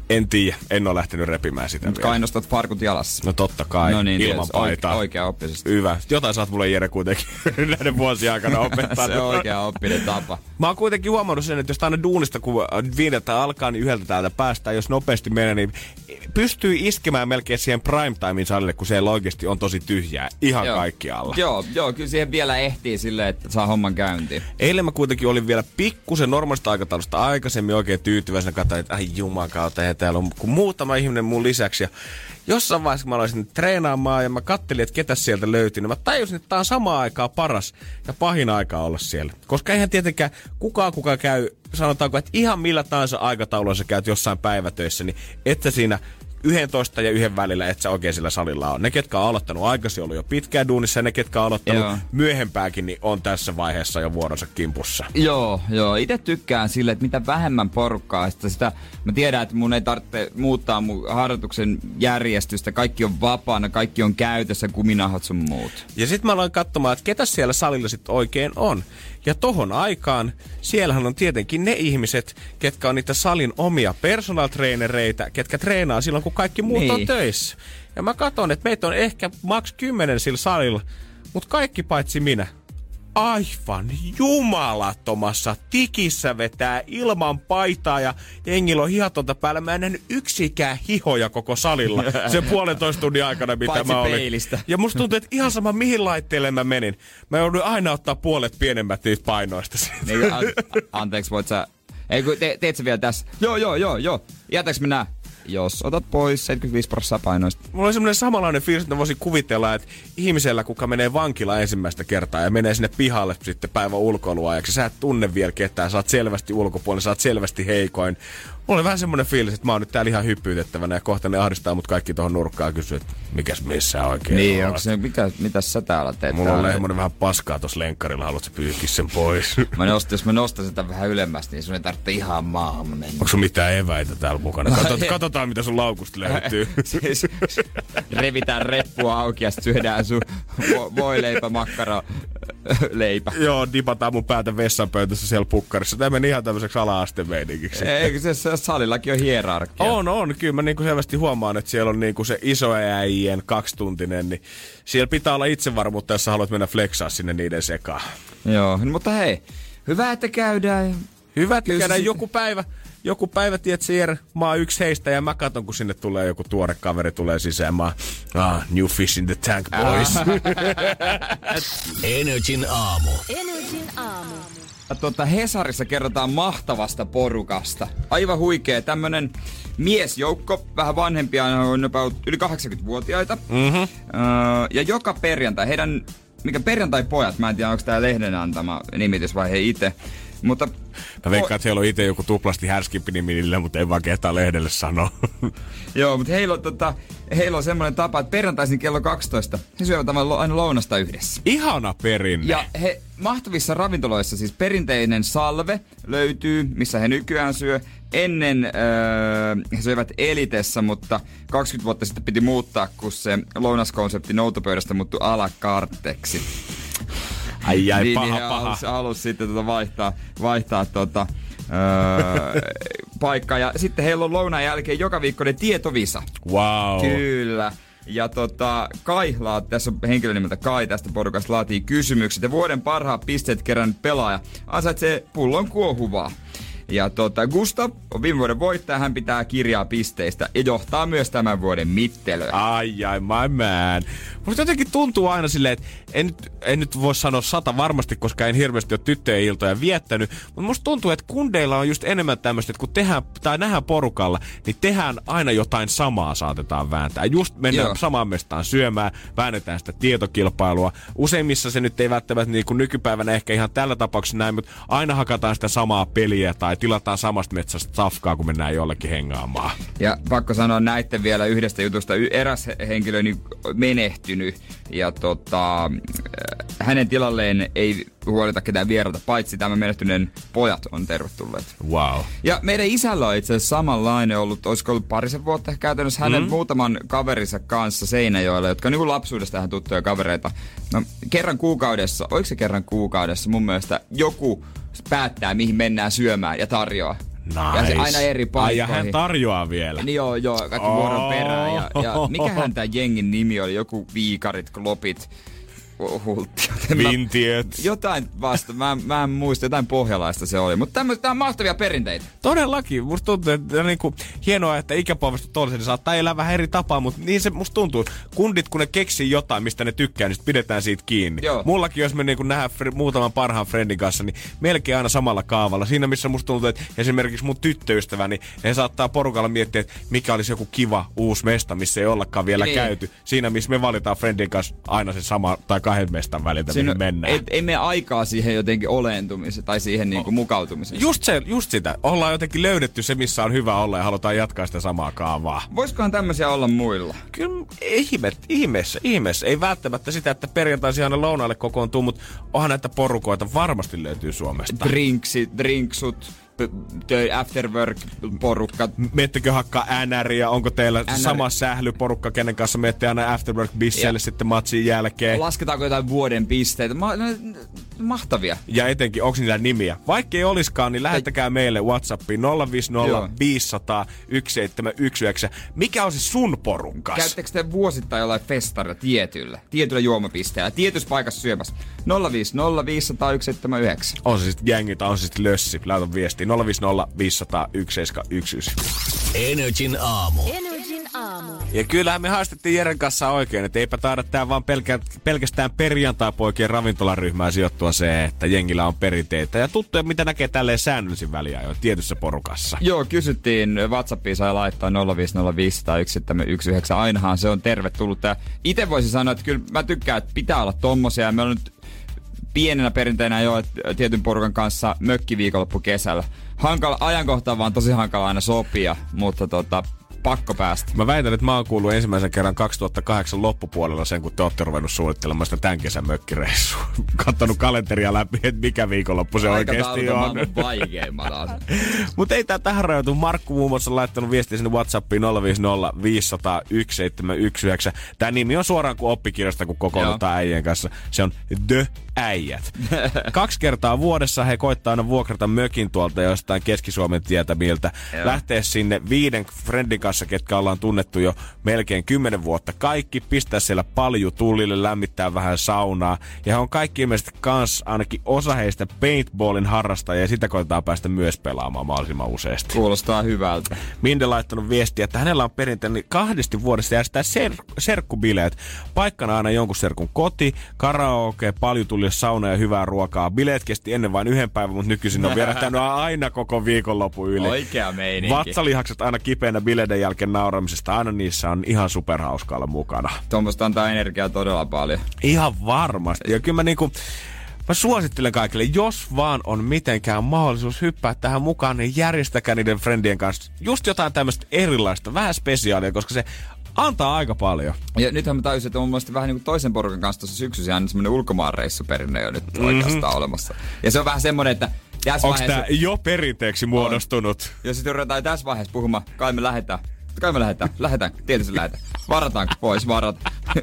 En tiedä, en ole lähtenyt repimään sitä Mutta vielä. kai nostat farkut jalassa. No totta kai, no niin, ilman paitaa. Oike- oikea oppisesti. Hyvä. Jotain oot mulle Jere kuitenkin näiden vuosien aikana opettanut. se on oikea oppinen tapa. Mä oon kuitenkin huomannut sen, että jos aina duunista, kun viideltä alkaa, niin yhdeltä täältä päästään. Jos nopeasti menee, niin pystyy iskemään melkein siihen prime timein salille, kun siellä oikeasti on tosi tyhjää. Ihan Joo. kaikkialla. Joo, joo, kyllä siihen vielä ehtii silleen, että saa homman käyntiin. Eilen mä kuitenkin olin vielä pikkusen normaalista aikataulusta aikaisemmin oikein tyytyväisenä. Katsoin, että ai jumakauta, ja täällä on kuin muutama ihminen mun lisäksi. Ja jossain vaiheessa kun mä aloin treenaamaan ja mä kattelin, että ketä sieltä löytyi, niin mä tajusin, että tää on samaan aikaa paras ja pahin aika olla siellä. Koska eihän tietenkään kukaan, kuka käy, sanotaanko, että ihan millä tahansa aikataululla sä käyt jossain päivätöissä, niin että siinä 11 ja yhden välillä, että sä oikein sillä salilla on. Ne, ketkä on aloittanut aikaisin, ollut jo pitkään duunissa, ja ne, ketkä on aloittanut Joo. myöhempääkin, niin on tässä vaiheessa jo vuoronsa kimpussa. Joo, joo. Itse tykkään sille, että mitä vähemmän porukkaa, sitä, sitä mä tiedän, että mun ei tarvitse muuttaa mun harjoituksen järjestystä. Kaikki on vapaana, kaikki on käytössä, kuminahat sun muut. Ja sitten mä aloin katsomaan, että ketä siellä salilla sitten oikein on. Ja tohon aikaan, siellähän on tietenkin ne ihmiset, ketkä on niitä salin omia personal trainereita, ketkä treenaa silloin, kun kaikki muut Niin. on töissä. Ja mä katson, että meitä on ehkä maks 10 sillä salilla, mutta kaikki paitsi minä aivan jumalattomassa tikissä vetää ilman paitaa ja jengillä on hihatonta päällä. Mä en nähnyt yksikään hihoja koko salilla sen puolentoista tunnin aikana, mitä Paitsi mä olin. peilistä. Ja musta tuntuu, että ihan sama mihin laitteelle mä menin. Mä joudun aina ottaa puolet pienemmät niistä painoista. Niin, an, anteeksi, voit sä... Ei kun te, teet sä vielä tässä. Joo, joo, joo, joo. Jätäks mennä? Jos otat pois 75 prosenttia painoista. Mulla oli semmoinen samanlainen fiilis, että voisin kuvitella, että ihmisellä, kuka menee vankila ensimmäistä kertaa ja menee sinne pihalle sitten päivän ulkoiluajaksi, sä et tunne vielä ketään, sä oot selvästi ulkopuolella, sä oot selvästi heikoin. Mulla oli vähän semmoinen fiilis, että mä oon nyt täällä ihan hyppyytettävänä ja kohta ne ahdistaa mut kaikki tuohon nurkkaan ja kysyy, että mikäs missä oikein Niin, onko se, mikä, mitä sä täällä teet? Mulla on täällä? semmoinen vähän paskaa tossa lenkkarilla, haluatko pyyhkiä sen pois? Mä nost, jos mä nostan sitä vähän ylemmäs, niin sun ei tarvitse ihan maahan mennä. Onko sun mitään eväitä täällä mukana? Katot, katsotaan, mitä sun laukusta löytyy. siis revitään reppua auki ja syödään sun vo- voileipä, makkara, leipä. Joo, dipataan mun päätä vessanpöytässä siellä pukkarissa. Tämä meni ihan tämmöiseksi ala-astemeiningiksi. Eikö se, se salillakin on hierarkia? On, on. Kyllä mä niinku selvästi huomaan, että siellä on niinku se iso äijien kaksituntinen, niin siellä pitää olla itsevarmuutta, jos sä haluat mennä flexaa sinne niiden sekaan. Joo, no, mutta hei, hyvä, että käydään. Hyvä, että Kyllä käydään joku päivä, joku päivä, tiedät Jere, mä oon yksi heistä ja mä katson, kun sinne tulee joku tuore kaveri tulee sisään. Mä oon, ah, new fish in the tank, boys. Energin aamu. Energin aamu. Tuota, Hesarissa kerrotaan mahtavasta porukasta. Aivan huikea tämmönen miesjoukko, vähän vanhempia, on about yli 80-vuotiaita. Mm-hmm. Öö, ja joka perjantai, heidän, mikä perjantai-pojat, mä en tiedä onko tämä lehden antama nimitys vai he itse, mutta Mä veikkaan, että siellä on itse joku tuplasti härskimpi nimi niille, mutta ei vaan kehtaa lehdelle sanoa. Joo, mutta heillä on, tota, heillä on semmoinen tapa, että perjantaisin kello 12 he syövät aina lounasta yhdessä. Ihana perinne. Ja he mahtavissa ravintoloissa, siis perinteinen salve löytyy, missä he nykyään syö. Ennen öö, he söivät Elitessä, mutta 20 vuotta sitten piti muuttaa, kun se lounaskonsepti noutopöydästä muuttui alakartteksi. Ai ai, niin, paha, niin paha. Halus, halus sitten tota vaihtaa, vaihtaa tota, öö, paikkaa. Ja sitten heillä on lounaan jälkeen joka viikkoinen tietovisa. Wow. Kyllä. Ja tota, Kai, laat, tässä on henkilö nimeltä Kai tästä porukasta, laatii kysymykset. Ja vuoden parhaat pisteet kerännyt pelaaja ansaitsee pullon kuohuvaa. Ja tota, Gustav on viime vuoden voittaja, hän pitää kirjaa pisteistä ja johtaa myös tämän vuoden mittelöä. Ai ai, my man. Musta jotenkin tuntuu aina silleen, että en nyt, en nyt voi sanoa sata varmasti, koska en hirveästi ole tyttöjen iltoja viettänyt, mutta musta tuntuu, että kundeilla on just enemmän tämmöistä, että kun tehdään tai nähdään porukalla, niin tehdään aina jotain samaa saatetaan vääntää. Just mennään Joo. samaan mestaan syömään, väännetään sitä tietokilpailua. Useimmissa se nyt ei välttämättä niin kuin nykypäivänä ehkä ihan tällä tapauksessa näin, mutta aina hakataan sitä samaa peliä tai tilataan samasta metsästä safkaa, kun mennään jollekin hengaamaan. Ja pakko sanoa näitten vielä yhdestä jutusta. Eräs he- henkilö niin menehtynyt ja tota, hänen tilalleen ei huolita ketään vieraita, paitsi tämä menehtyneen pojat on tervetulleet. Wow. Ja meidän isällä on itse asiassa samanlainen ollut, olisiko ollut parisen vuotta käytännössä hänen mm. muutaman kaverinsa kanssa Seinäjoella, jotka on niin lapsuudesta tähän tuttuja kavereita. No, kerran kuukaudessa, oliko se kerran kuukaudessa mun mielestä joku päättää, mihin mennään syömään ja tarjoaa. Nice. Ja se aina eri Ai, paikkoihin. ja hän tarjoaa vielä. Niin joo, joo, kaikki Oh. vuoron perään. Ja, ja mikähän tämä jengin nimi oli? Joku viikarit, klopit, hultti. Vintiöt. Jotain vasta, mä, mä en muista, jotain pohjalaista se oli. Mutta tämmöistä on mahtavia perinteitä. Todellakin. Musta tuntuu, että niinku hienoa, että ikäpolvesta toiseen saattaa elää vähän eri tapaa, mutta niin se musta tuntuu. Kundit, kun ne keksii jotain, mistä ne tykkää, niin sit pidetään siitä kiinni. Joo. Mullakin, jos me niinku nähdään fr- muutaman parhaan friendin kanssa, niin melkein aina samalla kaavalla. Siinä, missä musta tuntuu, että esimerkiksi mun tyttöystäväni, he saattaa porukalla miettiä, että mikä olisi joku kiva uusi mesta, missä ei ollakaan vielä Niin. käyty. Siinä, missä me valitaan friendin kanssa aina se sama tai kahden mestan väliltä, mihin mennään. ei, ei mene aikaa siihen jotenkin olentumiseen tai siihen niinku mukautumiseen. Just, se, just sitä. Ollaan jotenkin löydetty se, missä on hyvä olla ja halutaan jatkaa sitä samaa kaavaa. Voisikohan tämmöisiä olla muilla? Kyllä ihme, ihmeessä, ihmeessä. Ei välttämättä sitä, että perjantaisin aina lounaalle kokoontuu, mutta onhan näitä porukoita varmasti löytyy Suomesta. Drinksit, drinksut, p- töi after work porukka. Mettekö hakkaa NRiä? Onko teillä NR. sama sählyporukka, kenen kanssa menette aina afterwork bisseille Ja- sitten matsin jälkeen? Lasketaanko jotain vuoden pisteitä? Ma- no, mahtavia. Ja etenkin, onko niillä nimiä? Vaikka ei oliskaan, niin lähettäkää meille Whatsappiin 050 Joo. 500 1719. Mikä on se sun porukas? Käyttekö te vuosittain jollain festarilla tietyllä, tietyllä juomapisteellä, tietyssä paikassa syömässä? 050 500 179. On se sitten jengi tai on se sitten lössi. Laita viestiä 050 500 1719. Energin aamu. Energin aamu. Ja kyllähän me haastettiin Jeren kanssa oikein, että eipä taida tää vaan pelkä, pelkästään perjantai-poikien ravintolaryhmään sijoittua se, että jengillä on perinteitä ja tuttuja, mitä näkee tälleen säännöllisin väliä jo tietyssä porukassa. Joo, kysyttiin, Whatsappiin sai laittaa 050501719. Ainahan se on tervetullut. Itse voisin sanoa, että kyllä mä tykkään, että pitää olla tommosia. Ja meillä on nyt pienenä perinteenä jo, tietyn porukan kanssa mökkiviikonloppu kesällä. Hankala, ajankohta on vaan tosi hankala aina sopia, mutta tota, pakko päästä. Mä väitän, että mä oon kuullut ensimmäisen kerran 2008 loppupuolella sen, kun te ootte ruvennut suunnittelemaan sitä tämän kesän mökkireissua. Kattonut kalenteria läpi, että mikä viikonloppu se oikeasti Aikataulut on. asiat. Mutta ei tää tähän rajoitu. Markku muun muassa on laittanut viestiä sinne Whatsappiin 050 500 1719. Tää nimi on suoraan kuin oppikirjasta, kun kokoonnutaan äijien kanssa. Se on The Äijät. Kaksi kertaa vuodessa he koittaa aina vuokrata mökin tuolta jostain Keski-Suomen tietämiltä. Joo. Lähteä sinne viiden friendin kanssa, ketkä ollaan tunnettu jo melkein kymmenen vuotta. Kaikki pistää siellä palju tullille, lämmittää vähän saunaa. Ja he on kaikki ilmeisesti kans ainakin osa heistä paintballin harrastajia ja sitä koitetaan päästä myös pelaamaan mahdollisimman useasti. Kuulostaa hyvältä. Minde laittanut viestiä, että hänellä on perinteinen kahdesti vuodessa järjestää ser- serkkubileet. Paikkana aina jonkun serkun koti, karaoke, paljon tuli sauna ja hyvää ruokaa. Bileet kesti ennen vain yhden päivän, mutta nykyisin on vierähtänyt aina koko viikonloppu yli. Oikea meininki. Vatsalihakset aina kipeänä bileiden jälkeen nauramisesta. Aina niissä on ihan superhauska olla mukana. Tuommoista antaa energiaa todella paljon. Ihan varmasti. Ja kyllä mä niinku... Mä suosittelen kaikille, jos vaan on mitenkään mahdollisuus hyppää tähän mukaan, niin järjestäkää niiden friendien kanssa just jotain tämmöistä erilaista, vähän spesiaalia, koska se antaa aika paljon. Ja nythän mä tajusin, että on mun mielestä vähän niin kuin toisen porukan kanssa tuossa syksyssä aina semmoinen ulkomaanreissuperinne jo nyt mm-hmm. oikeastaan olemassa. Ja se on vähän semmoinen, että tässä Onko vaiheessa, tää jo perinteeksi muodostunut? jos sitten ruvetaan tässä vaiheessa puhumaan, kai me lähdetään. Kai me lähdetään. Lähdetään. Tietysti lähdetään. Varataanko pois? Varata.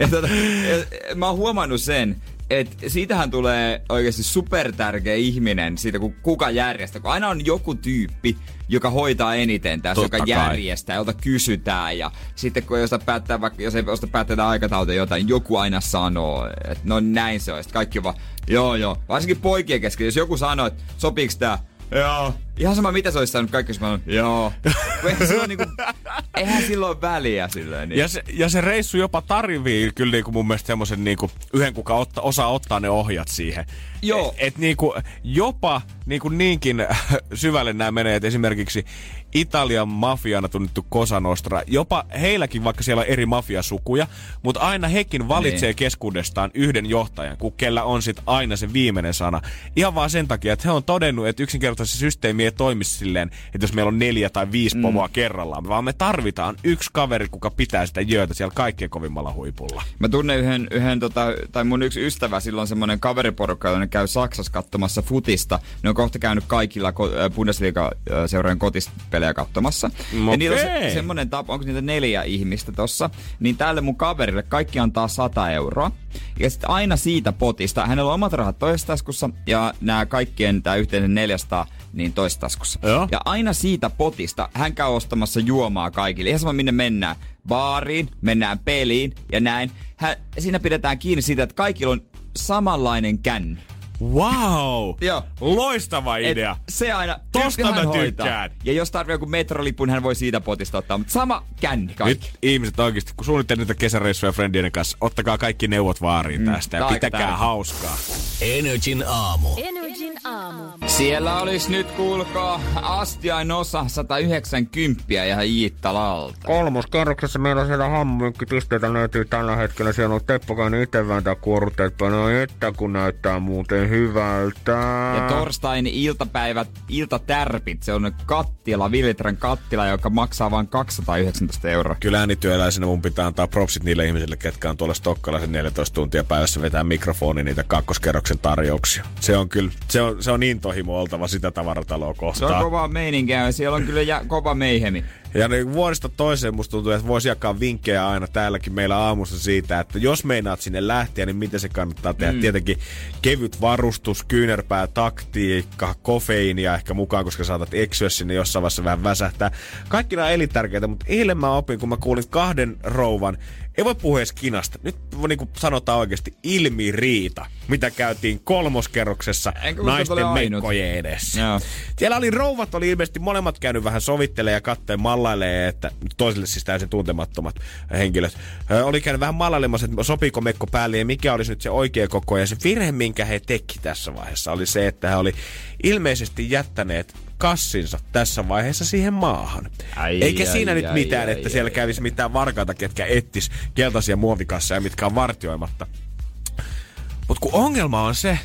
ja tota, ja, mä oon huomannut sen, että siitähän tulee oikeasti supertärkeä ihminen siitä, kun kuka järjestää. Kun aina on joku tyyppi, joka hoitaa eniten tässä, Totta joka kai. järjestää, jolta kysytään. Ja sitten kun josta päättää, vaikka jos ei josta päättää aikatauluta jotain, joku aina sanoo, että no näin se on. Sitten kaikki on vaan, joo joo. Varsinkin poikien kesken, jos joku sanoo, että sopiiko tää, Joo. Ihan sama mitä se olisi sanonut, kaikki olisi sanonut, joo. Kun eihän, silloin niinku, eihän silloin väliä silleen. Niin. Ja se, ja se reissu jopa tarvii kyllä niinku mun mielestä semmoisen niinku yhden, kuka otta, osaa ottaa ne ohjat siihen. Joo. Et, et niinku jopa niinku niinkin syvälle nämä menee, että esimerkiksi Italian mafiana tunnettu Cosa Nostra, jopa heilläkin, vaikka siellä on eri mafiasukuja, mutta aina hekin valitsee Niin. keskuudestaan yhden johtajan, kun kellä on sit aina se viimeinen sana. Ihan vaan sen takia, että he on todennut, että yksinkertaisesti se systeemi ei toimi silleen, että jos meillä on neljä tai viisi Mm. pomoa kerrallaan, vaan me tarvitaan yksi kaveri, kuka pitää sitä jöötä siellä kaikkein kovimmalla huipulla. Mä tunnen yhden, yhden tota, tai mun yksi ystävä, silloin semmonen kaveriporukka, joka käy Saksassa katsomassa futista. Ne on kohta käynyt kaikilla ko- äh, Bundesliga-seurojen kotispelejä katsomassa. Ja niillä on se, semmonen tapa, onko niitä neljä ihmistä tossa, niin tälle mun kaverille kaikki antaa 100 euroa. Ja sitten aina siitä potista, hänellä on omat rahat toisessa taskussa ja nämä kaikkien, tämä yhteinen 400, niin toisessa taskussa. Joo. Ja aina siitä potista hän käy ostamassa juomaa kaikille. Ihan sama minne mennään. Baariin, mennään peliin ja näin. Hän, siinä pidetään kiinni siitä, että kaikilla on samanlainen känni. Wow! Joo. Loistava Et idea. se aina, Tosta mä tykkään. Ja jos tarvii joku metrolipun, hän voi siitä potista ottaa. Mutta sama känni kaikki. Nyt ihmiset oikeasti, kun suunnittelee niitä kesäreissuja friendien kanssa, ottakaa kaikki neuvot vaariin Mm, tästä ja pitäkää tärkeä. hauskaa. Energin aamu. Energin aamu. Siellä olisi nyt, kuulkaa, astiain osa 190 ja Iittalalta. Kolmoskerroksessa meillä on siellä hammynkkipisteitä löytyy tällä hetkellä. Siellä on Teppo käynyt itse vääntää kuorutteet no että kun näyttää muuten hyvältä. Ja torstain iltapäivät, iltatärpit, se on kattila, Villitran kattila, joka maksaa vain 219 euroa. Kyllä äänityöläisenä mun pitää antaa propsit niille ihmisille, ketkä on tuolla Stokkalaisen 14 tuntia päivässä vetää mikrofoni niitä kakkoskerroksen tarjouksia. Se on kyllä, se on, se on intohimoa aamu oltava sitä tavarataloa Se kohtaan. on kova meininkiä ja siellä on kyllä jä, kova meihemi. Ja niin vuodesta toiseen musta tuntuu, että voisi jakaa vinkkejä aina täälläkin meillä aamussa siitä, että jos meinaat sinne lähteä, niin miten se kannattaa tehdä. Mm. Tietenkin kevyt varustus, kyynärpää, taktiikka, kofeiinia ehkä mukaan, koska saatat eksyä sinne jossain vaiheessa vähän väsähtää. Kaikki nämä on elintärkeitä, mutta eilen mä opin, kun mä kuulin kahden rouvan ei voi puhua edes kinasta. Nyt niin kuin sanotaan oikeasti ilmiriita, mitä käytiin kolmoskerroksessa Enkä naisten ainut. mekkojen edessä. Joo. Siellä oli rouvat, oli ilmeisesti molemmat käynyt vähän sovittelemaan ja katteen mallailee, että toisille siis täysin tuntemattomat henkilöt. Ö, oli käynyt vähän mallailemassa, että sopiiko mekko päälle ja mikä olisi nyt se oikea koko. Ja se virhe, minkä he teki tässä vaiheessa, oli se, että he oli ilmeisesti jättäneet kassinsa tässä vaiheessa siihen maahan. Ai, Eikä ai, siinä ai, nyt ai, mitään, ai, että ai, siellä ai. kävisi mitään varkaita, ketkä ettis keltaisia muovikasseja, mitkä on vartioimatta. Mutta kun ongelma on se,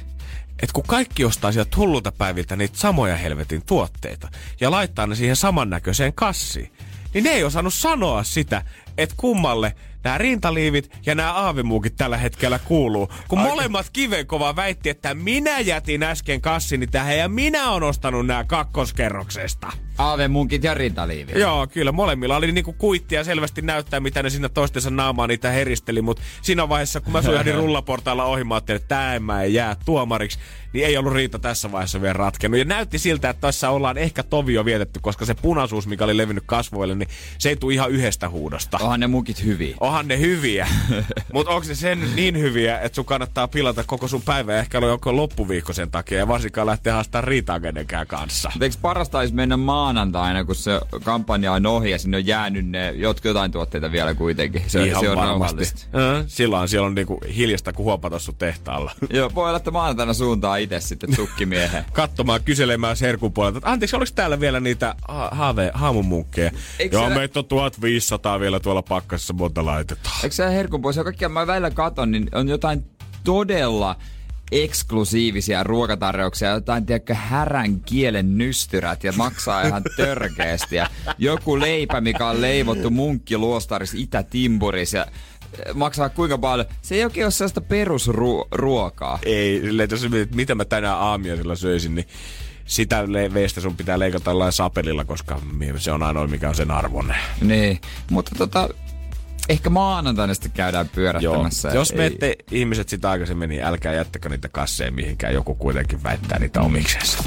että kun kaikki ostaa sieltä hullulta päiviltä niitä samoja helvetin tuotteita ja laittaa ne siihen samannäköiseen kassiin, niin ne ei osannut sanoa sitä, että kummalle nämä rintaliivit ja nämä aavimuukit tällä hetkellä kuuluu. Kun Aika. molemmat kivenkova väitti, että minä jätin äsken kassini tähän ja minä on ostanut nämä kakkoskerroksesta. Aavemunkit ja rintaliivi. Joo, kyllä. Molemmilla oli niinku kuittia selvästi näyttää, mitä ne siinä toistensa naamaa niitä heristeli, mutta siinä vaiheessa, kun mä sujahdin rullaportailla ohi, mä ajattelin, että tämä en mä ei jää tuomariksi, niin ei ollut riita tässä vaiheessa vielä ratkennut. Ja näytti siltä, että tässä ollaan ehkä tovio vietetty, koska se punaisuus, mikä oli levinnyt kasvoille, niin se ei tule ihan yhdestä huudosta. Onhan ne mukit hyviä. Onhan ne hyviä. Mutta onko se sen niin hyviä, että sun kannattaa pilata koko sun päivä ja ehkä joko loppuviikko sen takia ja varsinkaan lähteä haastaa riitaa kenenkään kanssa. Eikö parasta olisi mennä maanantaina, kun se kampanja on ohi ja sinne on jäänyt ne jotkut jotain tuotteita vielä kuitenkin. Se, Ihan se on varmasti. Äh, silloin siellä on niinku hiljasta kuin huopata sun tehtaalla. Joo, voi olla, että maanantaina suuntaa itse sitten tukkimiehen. Katsomaan, kyselemään serkun puolelta. että Anteeksi, oliko täällä vielä niitä ha- haave, haamumunkkeja? Joo, siellä- meitä on 1500 vielä tuolla pakkassa, monta laitetaan. Eikö se herkun pois? Ja kaikkia mä välillä katon, niin on jotain todella eksklusiivisia ruokatarjouksia, jotain, tiedätkö, härän kielen nystyrät ja maksaa ihan törkeästi. Ja joku leipä, mikä on leivottu munkkiluostaris Itä-Timburis ja eh, maksaa kuinka paljon. Se ei oikein ole sellaista perusruokaa. Ei, silleen, että jos mietit, mitä mä tänään aamiaisella söisin, niin sitä veistä sun pitää leikata jollain sapelilla, koska se on ainoa, mikä on sen arvoinen. Niin, mutta tota, ehkä maanantaina sitten käydään Joo. pyörähtämässä. Jos Ei- menette ihmiset sitä aikaisemmin, niin älkää jättäkö niitä kasseja mihinkään. Joku kuitenkin väittää niitä omiksensa.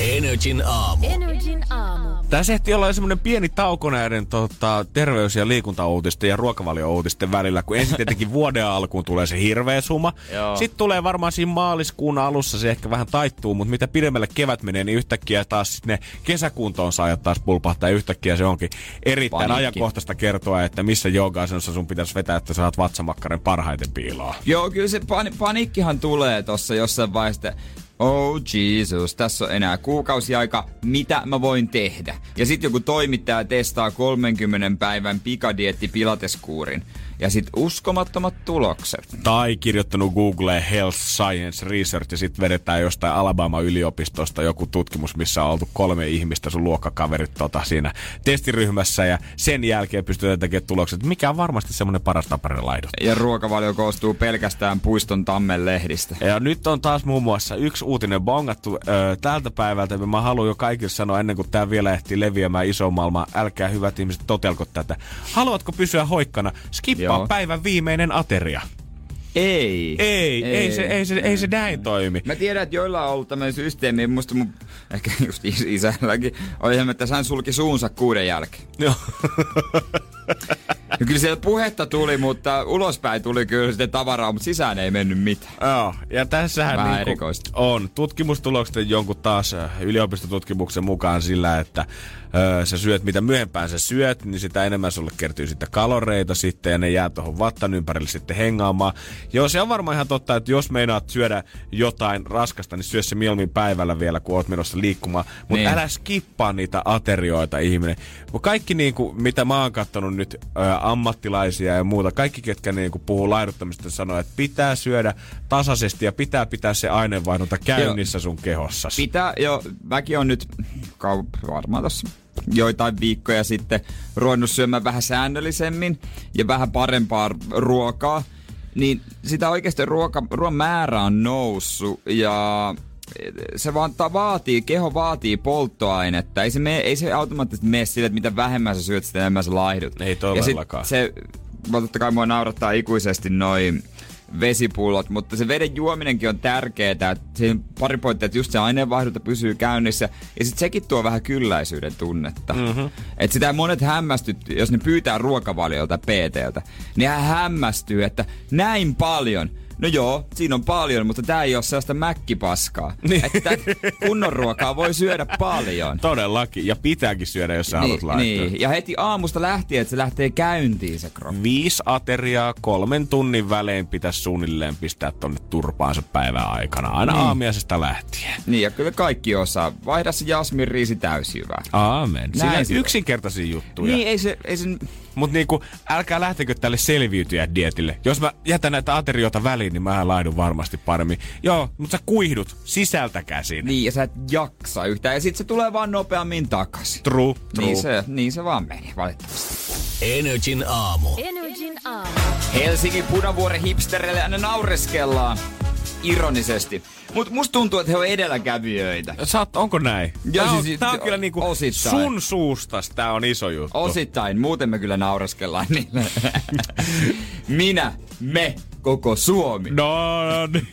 Energin aamu. Energin aamu. Tässä ehti olla semmoinen pieni tauko näiden tota, terveys- ja liikuntauutisten ja ruokavalio-uutisten välillä, kun ensin tietenkin vuoden alkuun tulee se hirveä suma. Joo. Sitten tulee varmaan siinä maaliskuun alussa se ehkä vähän taittuu, mutta mitä pidemmälle kevät menee, niin yhtäkkiä taas sit ne kesäkuntoon saajat taas pulpahtaa. Ja yhtäkkiä se onkin erittäin Paniikki. ajankohtaista kertoa, että missä jooga-asennossa sun pitäisi vetää, että saat vatsamakkarin parhaiten piiloa. Joo, kyllä se pan- paniikkihan tulee tossa jossain vaiheessa. Oh Jesus, tässä on enää kuukausi aika, mitä mä voin tehdä? Ja sitten joku toimittaja testaa 30 päivän pikadietti pilateskuurin. Ja sitten uskomattomat tulokset. Tai kirjoittanut Googleen Health Science Research ja sitten vedetään jostain Alabama-yliopistosta joku tutkimus, missä on oltu kolme ihmistä sun luokkakaverit tota, siinä testiryhmässä ja sen jälkeen pystytään tekemään tulokset, mikä on varmasti semmoinen paras tapa laidut. Ja ruokavalio koostuu pelkästään puiston tammen lehdistä. Ja nyt on taas muun muassa yksi uutinen bongattu ö, tältä päivältä. ja Mä haluan jo kaikille sanoa ennen kuin tämä vielä ehtii leviämään iso maailmaan. Älkää hyvät ihmiset totelko tätä. Haluatko pysyä hoikkana? Skippaa Joo. päivän viimeinen ateria. Ei. Ei, ei, ei, se, ei, se, ei se näin toimi. Mä tiedän, että joilla on ollut tämmöinen systeemi, musta mun, ehkä just is- isälläkin, oli ihan, että hän sulki suunsa kuuden jälkeen. Joo. Ja kyllä sieltä puhetta tuli, mutta ulospäin tuli kyllä sitten tavaraa, mutta sisään ei mennyt mitään. Joo, ja tässähän Vähän erikoista. on tutkimustulokset jonkun taas yliopistotutkimuksen mukaan sillä, että ö, sä syöt, mitä myöhempään sä syöt, niin sitä enemmän sulle kertyy sitten kaloreita sitten ja ne jää tuohon vattan ympärille sitten hengaamaan. Joo, se on varmaan ihan totta, että jos meinaat syödä jotain raskasta, niin syö se mieluummin päivällä vielä, kun oot menossa liikkumaan. Mutta Niin. älä skippaa niitä aterioita, ihminen. Kaikki niinku, mitä mä oon kattonut nyt ö, ammattilaisia ja muuta, kaikki ketkä niinku puhuu laiduttamista sanoo, että pitää syödä tasaisesti ja pitää pitää se aineenvaihdunta käynnissä sun kehossa. Pitää jo, mäkin on nyt kau- varmaan tossa joitain viikkoja sitten ruvennut syömään vähän säännöllisemmin ja vähän parempaa ruokaa, niin sitä oikeasti ruoka, ruoan määrä on noussut ja se vaan ta- vaatii, keho vaatii polttoainetta. Ei se, mene, ei se automaattisesti mene sille, että mitä vähemmän sä syöt, sitä enemmän sä laihdut. Ei ja todellakaan. sit se, mä totta kai mua naurattaa ikuisesti noin vesipullot, mutta se veden juominenkin on tärkeää, siinä pari pointtia, että just se aineenvaihdunta pysyy käynnissä, ja sitten sekin tuo vähän kylläisyyden tunnetta. Mm-hmm. Et sitä monet hämmästyt, jos ne pyytää ruokavaliolta PTltä, niin hän hämmästyy, että näin paljon, No joo, siinä on paljon, mutta tämä ei ole sellaista mäkkipaskaa. Niin. Että kunnon ruokaa voi syödä paljon. Todellakin. Ja pitääkin syödä, jos sä haluat Niin, laittaa. niin, ja heti aamusta lähtien, että se lähtee käyntiin se kroppa. Viisi ateriaa kolmen tunnin välein pitäisi suunnilleen pistää tonne turpaansa päivän aikana. Aina Niin. aamiaisesta lähtien. Niin, ja kyllä kaikki osaa. Vaihda se jasmin riisi täysin hyvä. Aamen. Siinä Näin on. yksinkertaisia juttuja. Niin, ei se, ei se... Mut niinku, älkää lähtekö tälle selviytyjä dietille. Jos mä jätän näitä aterioita väliin, niin mä laidun varmasti paremmin. Joo, mutta sä kuihdut sisältä käsin. Niin, ja sä et jaksa yhtään. Ja sit se tulee vaan nopeammin takaisin. True, true. Niin se, niin se vaan meni, valitettavasti. Energin aamu. Energin aamu. Helsingin punavuoren hipstereille aina naureskellaan. Ironisesti. Mutta musta tuntuu, että he on edelläkävijöitä. Oot, onko näin? Joo, tää, on, siis- tää on kyllä niinku osittain. sun suustas tää on iso juttu. Osittain, muuten me kyllä naureskellaan niille. Minä, me, koko Suomi. No, no niin.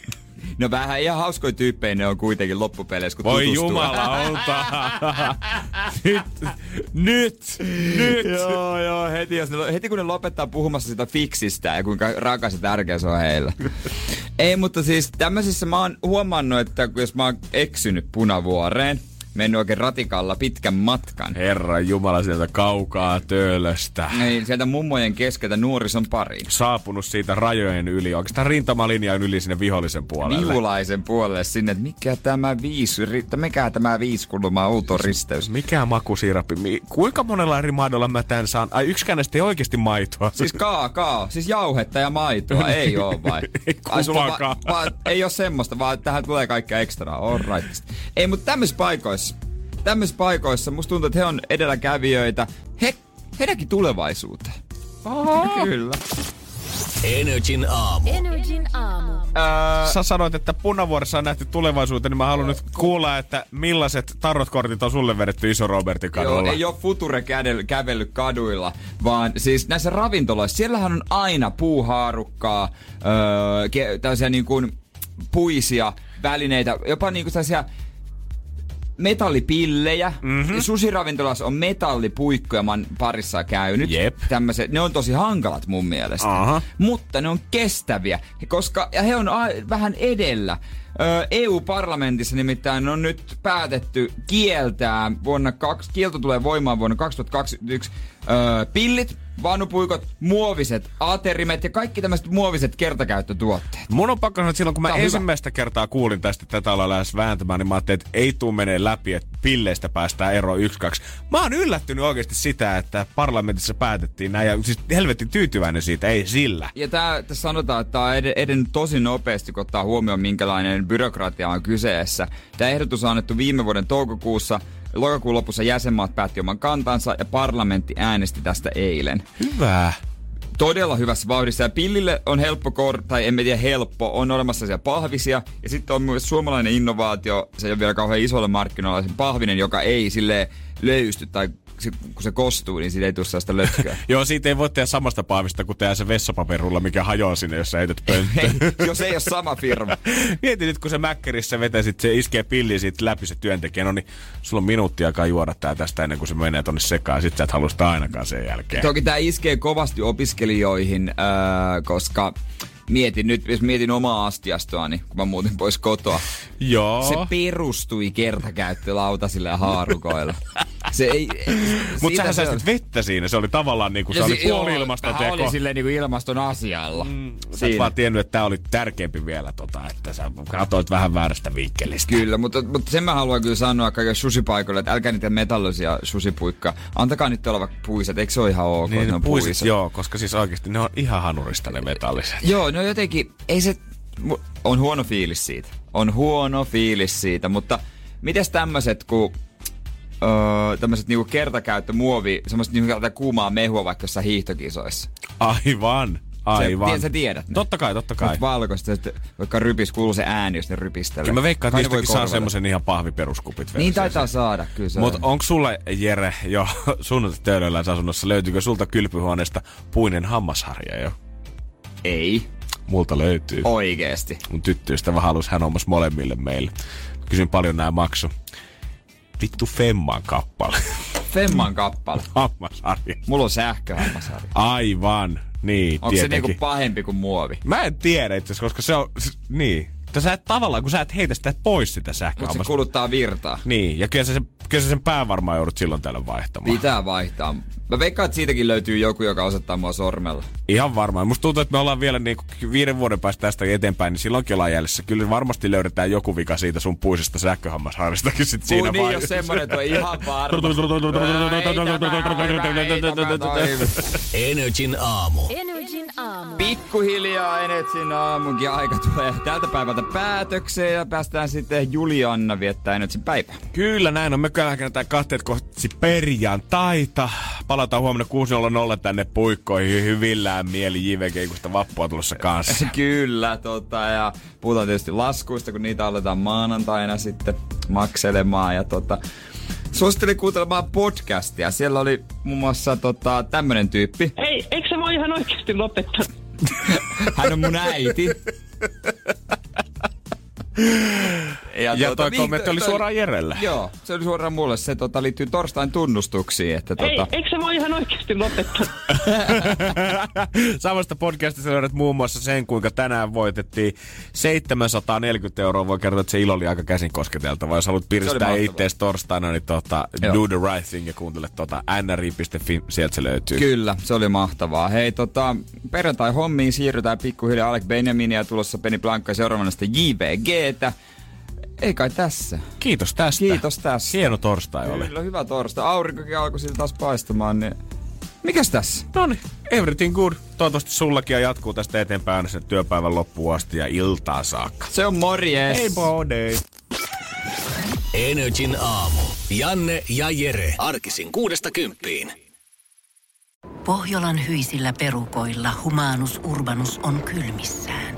No vähän ihan hauskoja tyyppejä ne on kuitenkin loppupeleissä, kun Voi tutustuu. jumalauta. nyt, nyt, nyt. Joo, joo, heti, jos ne, heti kun ne lopettaa puhumassa sitä fiksistä ja kuinka rakas ja tärkeä se on heillä. Ei, mutta siis tämmöisissä mä oon huomannut, että jos mä oon eksynyt punavuoreen, mennyt oikein ratikalla pitkän matkan, Herra Jumala sieltä kaukaa töölöstä. niin sieltä mummojen keskeltä nuorison pariin. Saapunut siitä rajojen yli, oikeastaan rintamalinjan yli sinne vihollisen puolelle. Vihulaisen puolelle sinne, että mikä tämä viisi, ri- mikä tämä viisikulma outo risteys. Mikä makusiirapi? Mi- Kuinka monella eri maidolla mä tän saan? Ai yksikään näistä ei oikeasti maitoa. Siis kaa, kaa. Siis jauhetta ja maitoa. Ei oo vai? Ei Ai, sulla va- va- ei oo semmoista, vaan tähän tulee kaikkea ekstraa. All right. Ei, mutta tämmöisissä paikoissa, tämmöisissä paikoissa musta tuntuu, että he on edelläkävijöitä. He, heidänkin tulevaisuuteen. Oho. Kyllä. Energin aamu. Energin aamu. Öö, Sä sanoit, että punavuoressa on nähty tulevaisuuteen, niin mä haluan nyt kuulla, että millaiset tarotkortit on sulle vedetty iso Robertin Joo, kadulla. ei ole Future kädel, kävellyt kaduilla, vaan siis näissä ravintoloissa, siellähän on aina puuhaarukkaa, öö, tällaisia niin kuin puisia välineitä, jopa niin kuin tällaisia metallipillejä. Mm-hmm. Susiravintolassa on metallipuikkoja, mä oon parissa käynyt. Jep. Tämmöiset, ne on tosi hankalat mun mielestä. Aha. Mutta ne on kestäviä, koska, ja he on a, vähän edellä. EU-parlamentissa nimittäin on nyt päätetty kieltää vuonna kaksi, kielto tulee voimaan vuonna 2021 ö, pillit, vanupuikot, muoviset aterimet ja kaikki tämmöiset muoviset kertakäyttötuotteet. Mun on pakko sanoa, että silloin kun mä Tää on hyvä. ensimmäistä kertaa kuulin tästä, että tätä ollaan lähes vääntämään, niin mä ajattelin, että ei tuu menee läpi, että pilleistä päästään eroon yksi, kaksi. Mä oon yllättynyt oikeasti sitä, että parlamentissa päätettiin näin, ja siis helvetin tyytyväinen siitä, ei sillä. Ja tää, tässä sanotaan, että tämä on ed- edennyt tosi nopeasti, kun ottaa huomioon, minkälainen byrokratia on kyseessä. Tämä ehdotus on annettu viime vuoden toukokuussa. Lokakuun lopussa jäsenmaat päätti oman kantansa ja parlamentti äänesti tästä eilen. Hyvä. Todella hyvässä vauhdissa ja pillille on helppo, kor- tai en tiedä helppo, on olemassa siellä pahvisia. Ja sitten on myös suomalainen innovaatio, se ei ole vielä kauhean isolle markkinoilla, se pahvinen, joka ei sille löysty tai se, kun se kostuu, niin siitä ei tule sellaista lötköä. Joo, siitä ei voi tehdä samasta paavista kuin tehdä se vessapaperulla, mikä hajoaa sinne, jos sä heität pönttöön. Jos ei ole sama firma. Mieti nyt, kun se mäkkärissä vetäisit, se iskee pilli siitä läpi se työntekijä, no niin sulla on minuutti aikaa juoda tää tästä ennen kuin se menee tonne sekaan, sit sä et halua sitä ainakaan sen jälkeen. Toki tämä iskee kovasti opiskelijoihin, öö, koska mietin nyt, jos mietin omaa astiastoani, kun mä muutin pois kotoa. Joo. Se perustui kertakäyttölautasille ja haarukoille. Se ei... Mutta sähän se on- säästit vettä siinä, se oli tavallaan niinku, se Ja oli si- joo, puoli vähän ilmastoteko. oli silleen niinku ilmaston asialla. Mm, Sä et vaan tiennyt, että tää oli tärkeämpi vielä, tota, että sä katsoit vähän väärästä vinkkelistä. Kyllä, mutta, mutta sen mä haluan kyllä sanoa kaikille susipaikoille, että älkää niitä metallisia susipuikkaa. Antakaa niitä olla vaikka puiset, eikö se ole ihan ok, Niin, ne on puiset, puiset? joo, koska siis oikeasti ne on ihan hanurista ne metalliset. Joo, no jotenkin, ei se, on huono fiilis siitä. On huono fiilis siitä, mutta mites tämmöset, kun öö, tämmöset niinku kertakäyttö muovi, semmoset niinku kuumaa mehua vaikka jossain hiihtokisoissa. Aivan. Aivan. Se, sä tiedät ne. Totta kai, totta kai. Mut valkoista, sitten vaikka rypis, kuuluu se ääni, jos ne rypistelee. Kyllä mä veikkaan, että niistäkin saa semmoisen ihan pahviperuskupit. Niin taitaa saada, kyllä se on. onko sulla, Jere, jo sun töölöllä asunnossa, löytyykö sulta kylpyhuoneesta puinen hammasharja jo? Ei. Multa löytyy. Oikeesti. Mun tyttöystävä halusi, hän omasi molemmille meille. Kysyn paljon nämä maksu. Vittu Femman kappale. Femman kappale. Hammasharja. Mulla on sähköhammasharja. Aivan. Niin, Onko se tietenkin. niinku pahempi kuin muovi? Mä en tiedä itse koska se on... Niin. Että sä et tavallaan, kun sä et heitä sitä pois sitä Mutta se sähköhammasta. kuluttaa virtaa. Niin, ja kyllä sä, sen, kyllä sä sen pään varmaan joudut silloin tällöin vaihtamaan. Pitää vaihtaa. Mä veikkaan, että siitäkin löytyy joku, joka osoittaa mua sormella. Ihan varmaan. Musta tuntuu, että me ollaan vielä niin viiden vuoden päästä tästä eteenpäin, niin silloinkin ollaan jäljessä. Kyllä varmasti löydetään joku vika siitä sun puisesta sähköhammasharjastakin sit siinä Siinä niin, jos vaiheessa. semmonen, että on ihan varma. Energin aamu. Energin aamu. Pikkuhiljaa Enetsin aamunkin aika tulee tältä päivältä päätökseen ja päästään sitten Julianna viettää Enetsin päivää. Kyllä näin on. Me käännetään kahteet kohti perjantaita. Palataan huomenna 6.00 tänne puikkoihin hyvillään mieli JVG-kusta vappua tulossa kanssa. Kyllä, tota, ja puhutaan tietysti laskuista, kun niitä aletaan maanantaina sitten makselemaan. Ja tota, suosittelin kuuntelemaan podcastia. Siellä oli muun muassa tota, tämmönen tyyppi. Ei, eikö se voi ihan oikeasti lopettaa? Hän on mun äiti. Ja toi niin, kommentti oli toi- suoraan Jerelle. Joo, se oli suoraan mulle. Se tota, liittyy torstain tunnustuksiin. Että, Ei, tota, eikö se voi ihan oikeasti lopettaa? Samasta podcastista löydät muun muassa sen, kuinka tänään voitettiin 740 euroa. Voi kertoa, että se ilo oli aika käsin kosketeltava. Jos haluat piristää ittees torstaina, niin tota, Joo. do the right thing ja kuuntele tota nri.fi, sieltä se löytyy. Kyllä, se oli mahtavaa. Hei, tota, perjantai-hommiin siirrytään pikkuhiljaa Alec Benjaminia tulossa Penny Blanca ja seuraavana sitten JVGtä. Ei kai tässä. Kiitos tästä. Kiitos tästä. Hieno torstai oli. Kyllä, hyvä torstai. Aurinkokin alkoi siitä taas paistamaan, niin... Mikäs tässä? No niin, everything good. Toivottavasti sullakin ja jatkuu tästä eteenpäin aina sen työpäivän loppuun asti ja iltaan saakka. Se on morjes. Hey body. Energin aamu. Janne ja Jere. Arkisin kuudesta kymppiin. Pohjolan hyisillä perukoilla humanus urbanus on kylmissään.